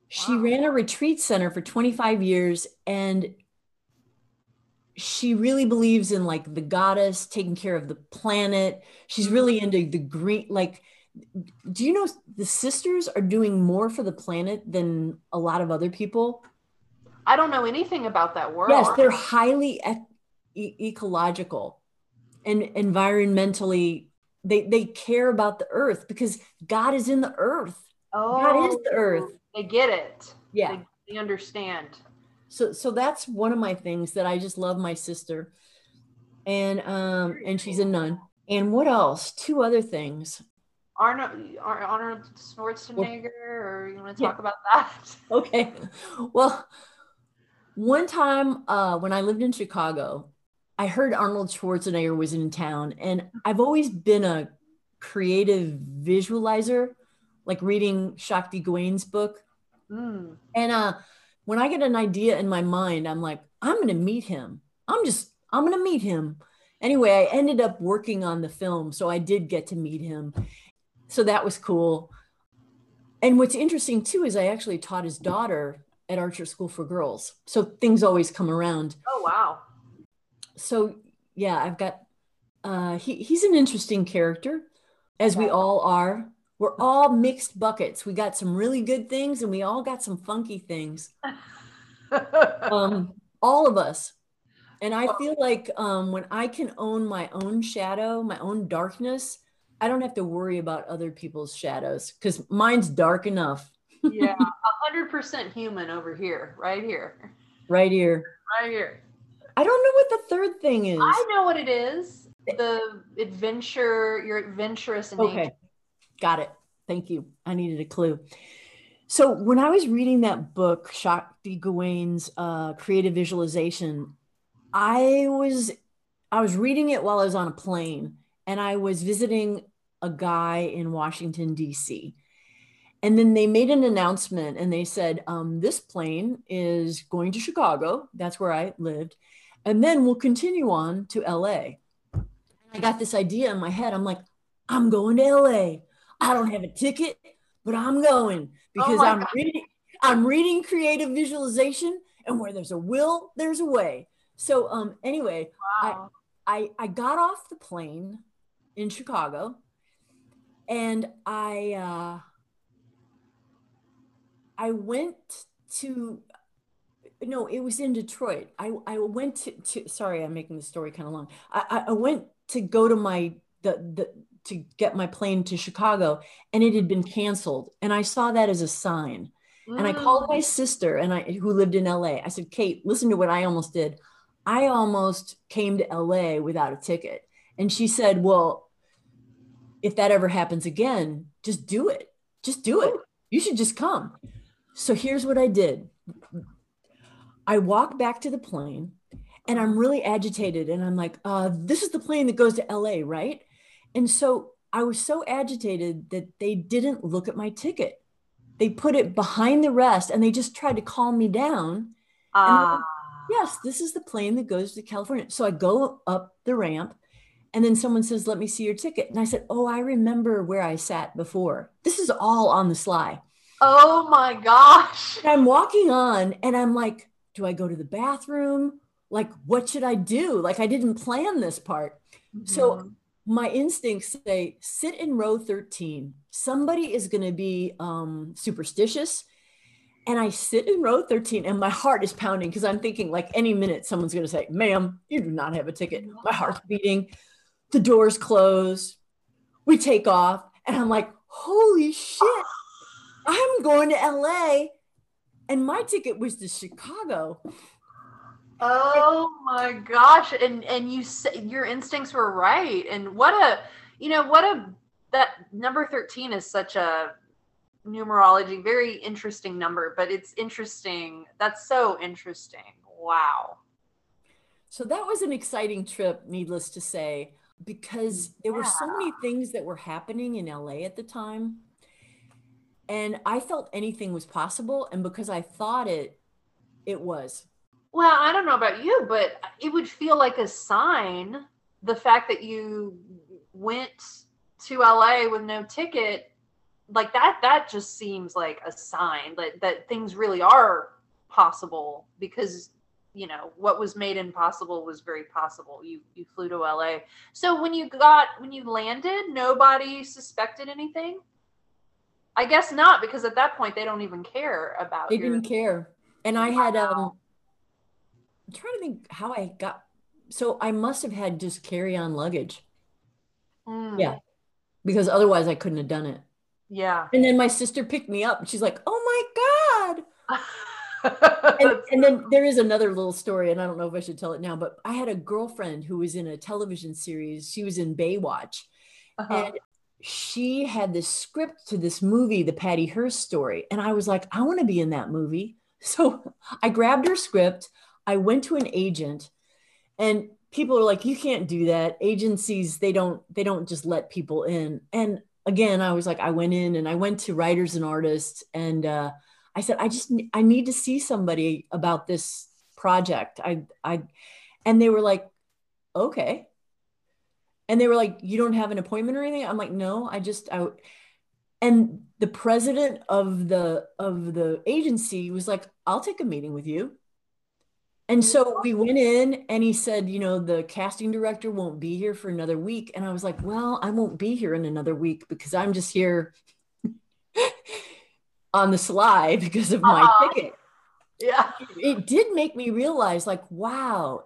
[SPEAKER 2] she
[SPEAKER 1] Wow.
[SPEAKER 2] ran a retreat center for 25 years and she really believes in like the goddess taking care of the planet. She's really into the green like do you know the sisters are doing more for the planet than a lot of other people?
[SPEAKER 1] I don't know anything about that world.
[SPEAKER 2] Yes, they're highly e- ecological and environmentally they they care about the earth because God is in the earth.
[SPEAKER 1] Oh,
[SPEAKER 2] God is the earth.
[SPEAKER 1] They get it.
[SPEAKER 2] Yeah.
[SPEAKER 1] They, they understand.
[SPEAKER 2] So so that's one of my things that I just love my sister. And um and she's a nun. And what else? Two other things.
[SPEAKER 1] Arnold Arnold Schwarzenegger, or you want to
[SPEAKER 2] Yeah.
[SPEAKER 1] talk about that?
[SPEAKER 2] Okay. Well, one time uh, when I lived in Chicago, I heard Arnold Schwarzenegger was in town, and I've always been a creative visualizer, like reading Shakti Gawain's book.
[SPEAKER 1] Mm.
[SPEAKER 2] And uh, when I get an idea in my mind, I'm like, I'm going to meet him. I'm just, I'm going to meet him. Anyway, I ended up working on the film, so I did get to meet him. So that was cool. And what's interesting too is I actually taught his daughter at Archer School for Girls. So things always come around.
[SPEAKER 1] Oh wow.
[SPEAKER 2] So yeah, I've got uh he, he's an interesting character, as we all are. We're all mixed buckets. We got some really good things and we all got some funky things. Um, all of us. And I feel like um, when I can own my own shadow, my own darkness, I don't have to worry about other people's shadows because mine's dark enough
[SPEAKER 1] yeah, a hundred percent human over here, right here,
[SPEAKER 2] right here.
[SPEAKER 1] right here.
[SPEAKER 2] I don't know what the third thing is.
[SPEAKER 1] I know what it is. The adventure. You're adventurous in
[SPEAKER 2] Okay.
[SPEAKER 1] nature.
[SPEAKER 2] Got it. Thank you. I needed a clue. So when I was reading that book, Shakti Gawain's uh, Creative Visualization, I was I was reading it while I was on a plane, and I was visiting a guy in Washington D.C. And then they made an announcement, and they said, um, "This plane is going to Chicago. That's where I lived, and then we'll continue on to L.A." I got this idea in my head. I'm like, "I'm going to L.A." I don't have a ticket, but I'm going because
[SPEAKER 1] my
[SPEAKER 2] I'm
[SPEAKER 1] God.
[SPEAKER 2] reading I'm reading creative visualization and where there's a will, there's a way. So um anyway,
[SPEAKER 1] Wow.
[SPEAKER 2] I I got off the plane in Chicago and I uh I went to no, it was in Detroit. I, I went to, to sorry, I'm making the story kind of long. I, I- I went to go to my the the to get my plane to Chicago and it had been canceled. And I saw that as a sign. And I called my sister and I who lived in LA. I said, Kate, listen to what I almost did. I almost came to LA without a ticket. And she said, Well, if that ever happens again, just do it. Just do it. You should just come. So here's what I did. I walk back to the plane and I'm really agitated. And I'm like, uh, this is the plane that goes to LA, right? And so I was so agitated that they didn't look at my ticket. They put it behind the rest and they just tried to calm me down.
[SPEAKER 1] Ah.
[SPEAKER 2] Yes, this is the plane that goes to California. So I go up the ramp and then someone says, Let me see your ticket. And I said, Oh, I remember where I sat before. This is all on the sly.
[SPEAKER 1] oh my gosh.
[SPEAKER 2] And I'm walking on and I'm like, Do I go to the bathroom? Like, what should I do? Like, I didn't plan this part. So
[SPEAKER 1] Mhm.
[SPEAKER 2] my instincts say sit in row 13 somebody is going to be um, superstitious and i sit in row 13 and my heart is pounding because i'm thinking like any minute someone's going to say ma'am you do not have a ticket my heart's beating the doors close we take off and i'm like holy shit i'm going to la and my ticket was to chicago
[SPEAKER 1] Oh my gosh. And and you say your instincts were right. And what a you know, what a that number 13 is such a numerology, very interesting number, but it's interesting. That's so interesting. Wow.
[SPEAKER 2] So that was an exciting trip, needless to say, because there were so many things that were happening in LA at the time. And I felt anything was possible. And because I thought it, it was.
[SPEAKER 1] Well, I don't know about you, but it would feel like a sign the fact that you went to LA with no ticket like that that just seems like a sign that that things really are possible because you know what was made impossible was very possible you you flew to LA so when you got when you landed nobody suspected anything I guess not because at that point they don't even care about
[SPEAKER 2] They
[SPEAKER 1] your
[SPEAKER 2] didn't care. And I had, um, I'm trying to think how I got, so I must have had just carry on luggage.
[SPEAKER 1] Mm.
[SPEAKER 2] Yeah. because otherwise I couldn't have done it.
[SPEAKER 1] Yeah.
[SPEAKER 2] And then my sister picked me up and she's like, oh my God. and, and, then there is another little story, and I don't know if I should tell it now, but I had a girlfriend who was in a television series. She was in Baywatch. Uh-huh. And she had this script to this movie, the Patty Hearst story. And I was like, I want to be in that movie. So I grabbed her script. I went to an agent, and people are like, you can't do that. Agencies, they don't, they don't just let people in. And again, I was like, I went in and I went to writers and artists and uh I said, I just I need to see somebody about this project. I I and they were like, okay. And they were like, you don't have an appointment or anything? I'm like, no, I just I and the president of the of the agency was like, I'll take a meeting with you. And so we went in and he said, you know, the casting director won't be here for another week. And I was like, well, I won't be here in another week because I'm just here on the slide because of my uh, ticket.
[SPEAKER 1] Yeah.
[SPEAKER 2] It, it did make me realize, like, wow,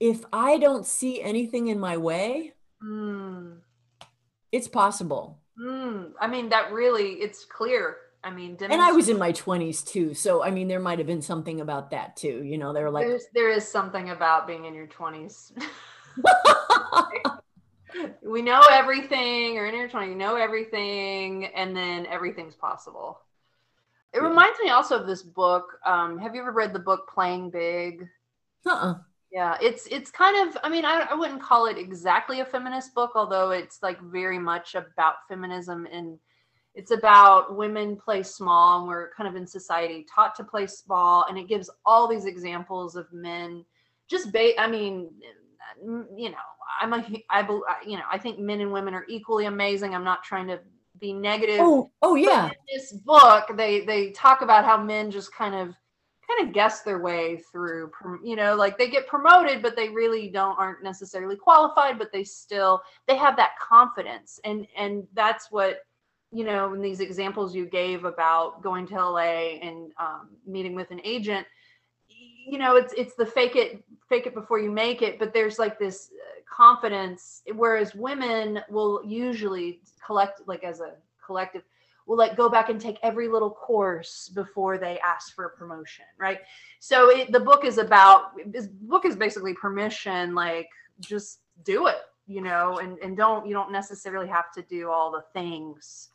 [SPEAKER 2] if I don't see anything in my way, mm. it's possible.
[SPEAKER 1] Mm. I mean, that really, it's clear. I mean,
[SPEAKER 2] and I was in my 20s too. So, I mean, there might have been something about that too. You know, they're like,
[SPEAKER 1] There's, there is something about being in your 20s. we know everything or in your 20s you know everything and then everything's possible it yeah. reminds me also of this book um, have you ever read the book playing big uh-uh. yeah it's it's kind of i mean I, I wouldn't call it exactly a feminist book although it's like very much about feminism and it's about women play small and we're kind of in society taught to play small and it gives all these examples of men just ba- i mean you know I'm a, I, you know, I think men and women are equally amazing. I'm not trying to be negative.
[SPEAKER 2] Oh, oh yeah.
[SPEAKER 1] in this book, they they talk about how men just kind of kind of guess their way through. You know, like they get promoted, but they really don't aren't necessarily qualified, but they still they have that confidence, and and that's what you know in these examples you gave about going to LA and um, meeting with an agent. You know, it's it's the fake it fake it before you make it, but there's like this uh, confidence whereas women will usually collect like as a collective will like go back and take every little course before they ask for a promotion right? So it, the book is about this book is basically permission like just do it you know and and don't you don't necessarily have to do all the things.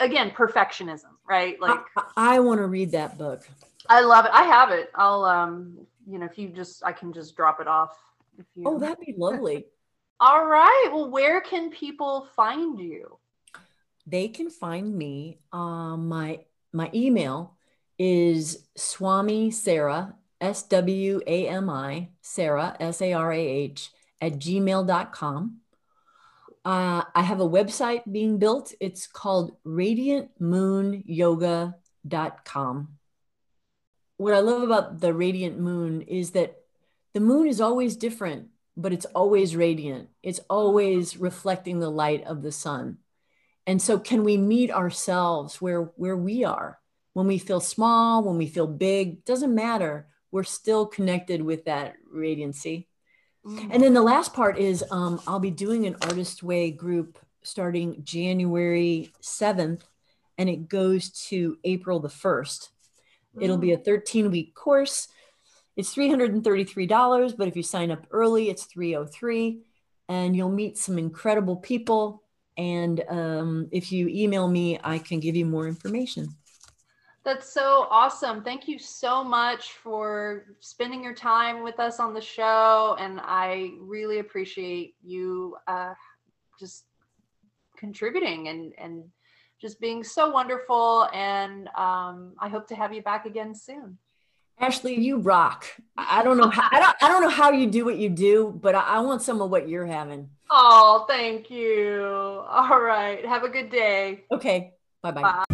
[SPEAKER 1] Again perfectionism right? Like
[SPEAKER 2] i, I want to read that book
[SPEAKER 1] i love it. I have it. I'll um you know if you just i can just drop it off
[SPEAKER 2] if you oh that'd be lovely.
[SPEAKER 1] All right. Well where can people find you?
[SPEAKER 2] They can find me um my my email is swami sarah s-w-a-m-i sarah s-a-r-a-h at gmail.com uh, i have a website being built. It's called radiantmoonyoga.com what i love about the radiant moon is that the moon is always different, but it's always radiant. It's always reflecting the light of the sun. And so can we meet ourselves where where we are? When we feel small, when we feel big, doesn't matter. We're still connected with that radiancy. Mm. And then the last part is um, I'll be doing an Artist Way group starting January 7th, and it goes to April the 1st. Mm. It'll be a 13 week course it's $333, but if you sign up early, it's 303 and you'll meet some incredible people. And um, if you email me, I can give you more information.
[SPEAKER 1] That's so awesome. Thank you so much for spending your time with us on the show. And I really appreciate you uh, just contributing and, and just being so wonderful. And um, I hope to have you back again soon.
[SPEAKER 2] Ashley, you rock. I don't know how I don't I don't know how you do what you do, but I, I want some of what you're having.
[SPEAKER 1] Oh, thank you. All right. Have a good day.
[SPEAKER 2] Okay. Bye-bye. Bye.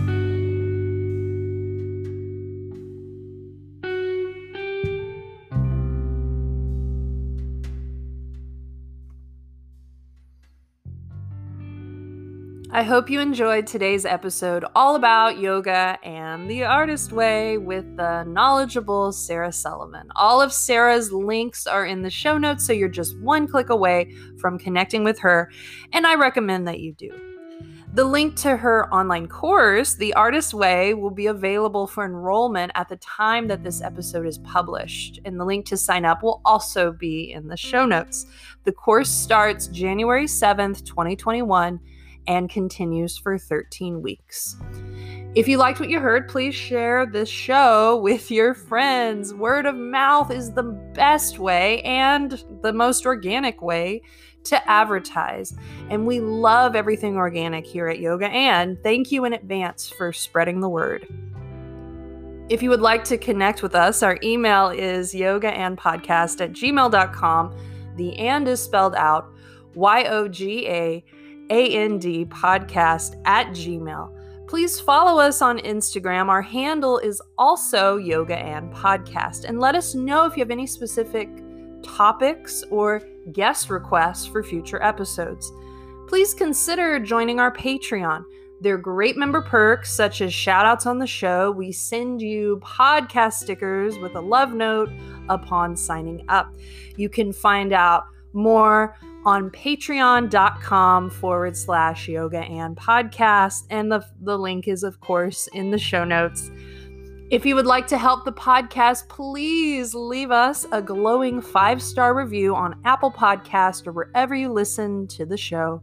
[SPEAKER 1] I hope you enjoyed today's episode all about yoga and the artist way with the knowledgeable Sarah Sullivan. All of Sarah's links are in the show notes, so you're just one click away from connecting with her, and I recommend that you do. The link to her online course, The Artist Way, will be available for enrollment at the time that this episode is published, and the link to sign up will also be in the show notes. The course starts January 7th, 2021 and continues for 13 weeks. If you liked what you heard, please share this show with your friends. Word of mouth is the best way and the most organic way to advertise. And we love everything organic here at Yoga and thank you in advance for spreading the word. If you would like to connect with us, our email is yogaandpodcast at gmail.com. The and is spelled out Y O G A and podcast at gmail. Please follow us on Instagram. Our handle is also Yoga and Podcast. And let us know if you have any specific topics or guest requests for future episodes. Please consider joining our Patreon. There are great member perks such as shoutouts on the show. We send you podcast stickers with a love note upon signing up. You can find out more on patreon.com forward slash yoga and podcast. And the, the link is, of course, in the show notes. If you would like to help the podcast, please leave us a glowing five star review on Apple Podcast or wherever you listen to the show.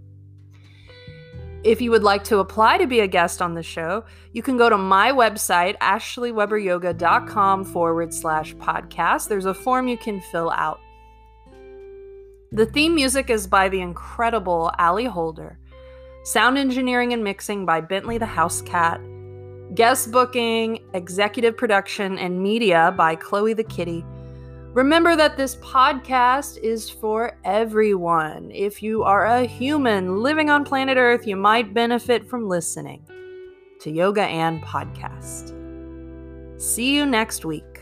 [SPEAKER 1] If you would like to apply to be a guest on the show, you can go to my website, ashleyweberyoga.com forward slash podcast. There's a form you can fill out. The theme music is by the incredible Ali Holder. Sound engineering and mixing by Bentley the House Cat. Guest booking, executive production, and media by Chloe the Kitty. Remember that this podcast is for everyone. If you are a human living on planet Earth, you might benefit from listening to Yoga and Podcast. See you next week.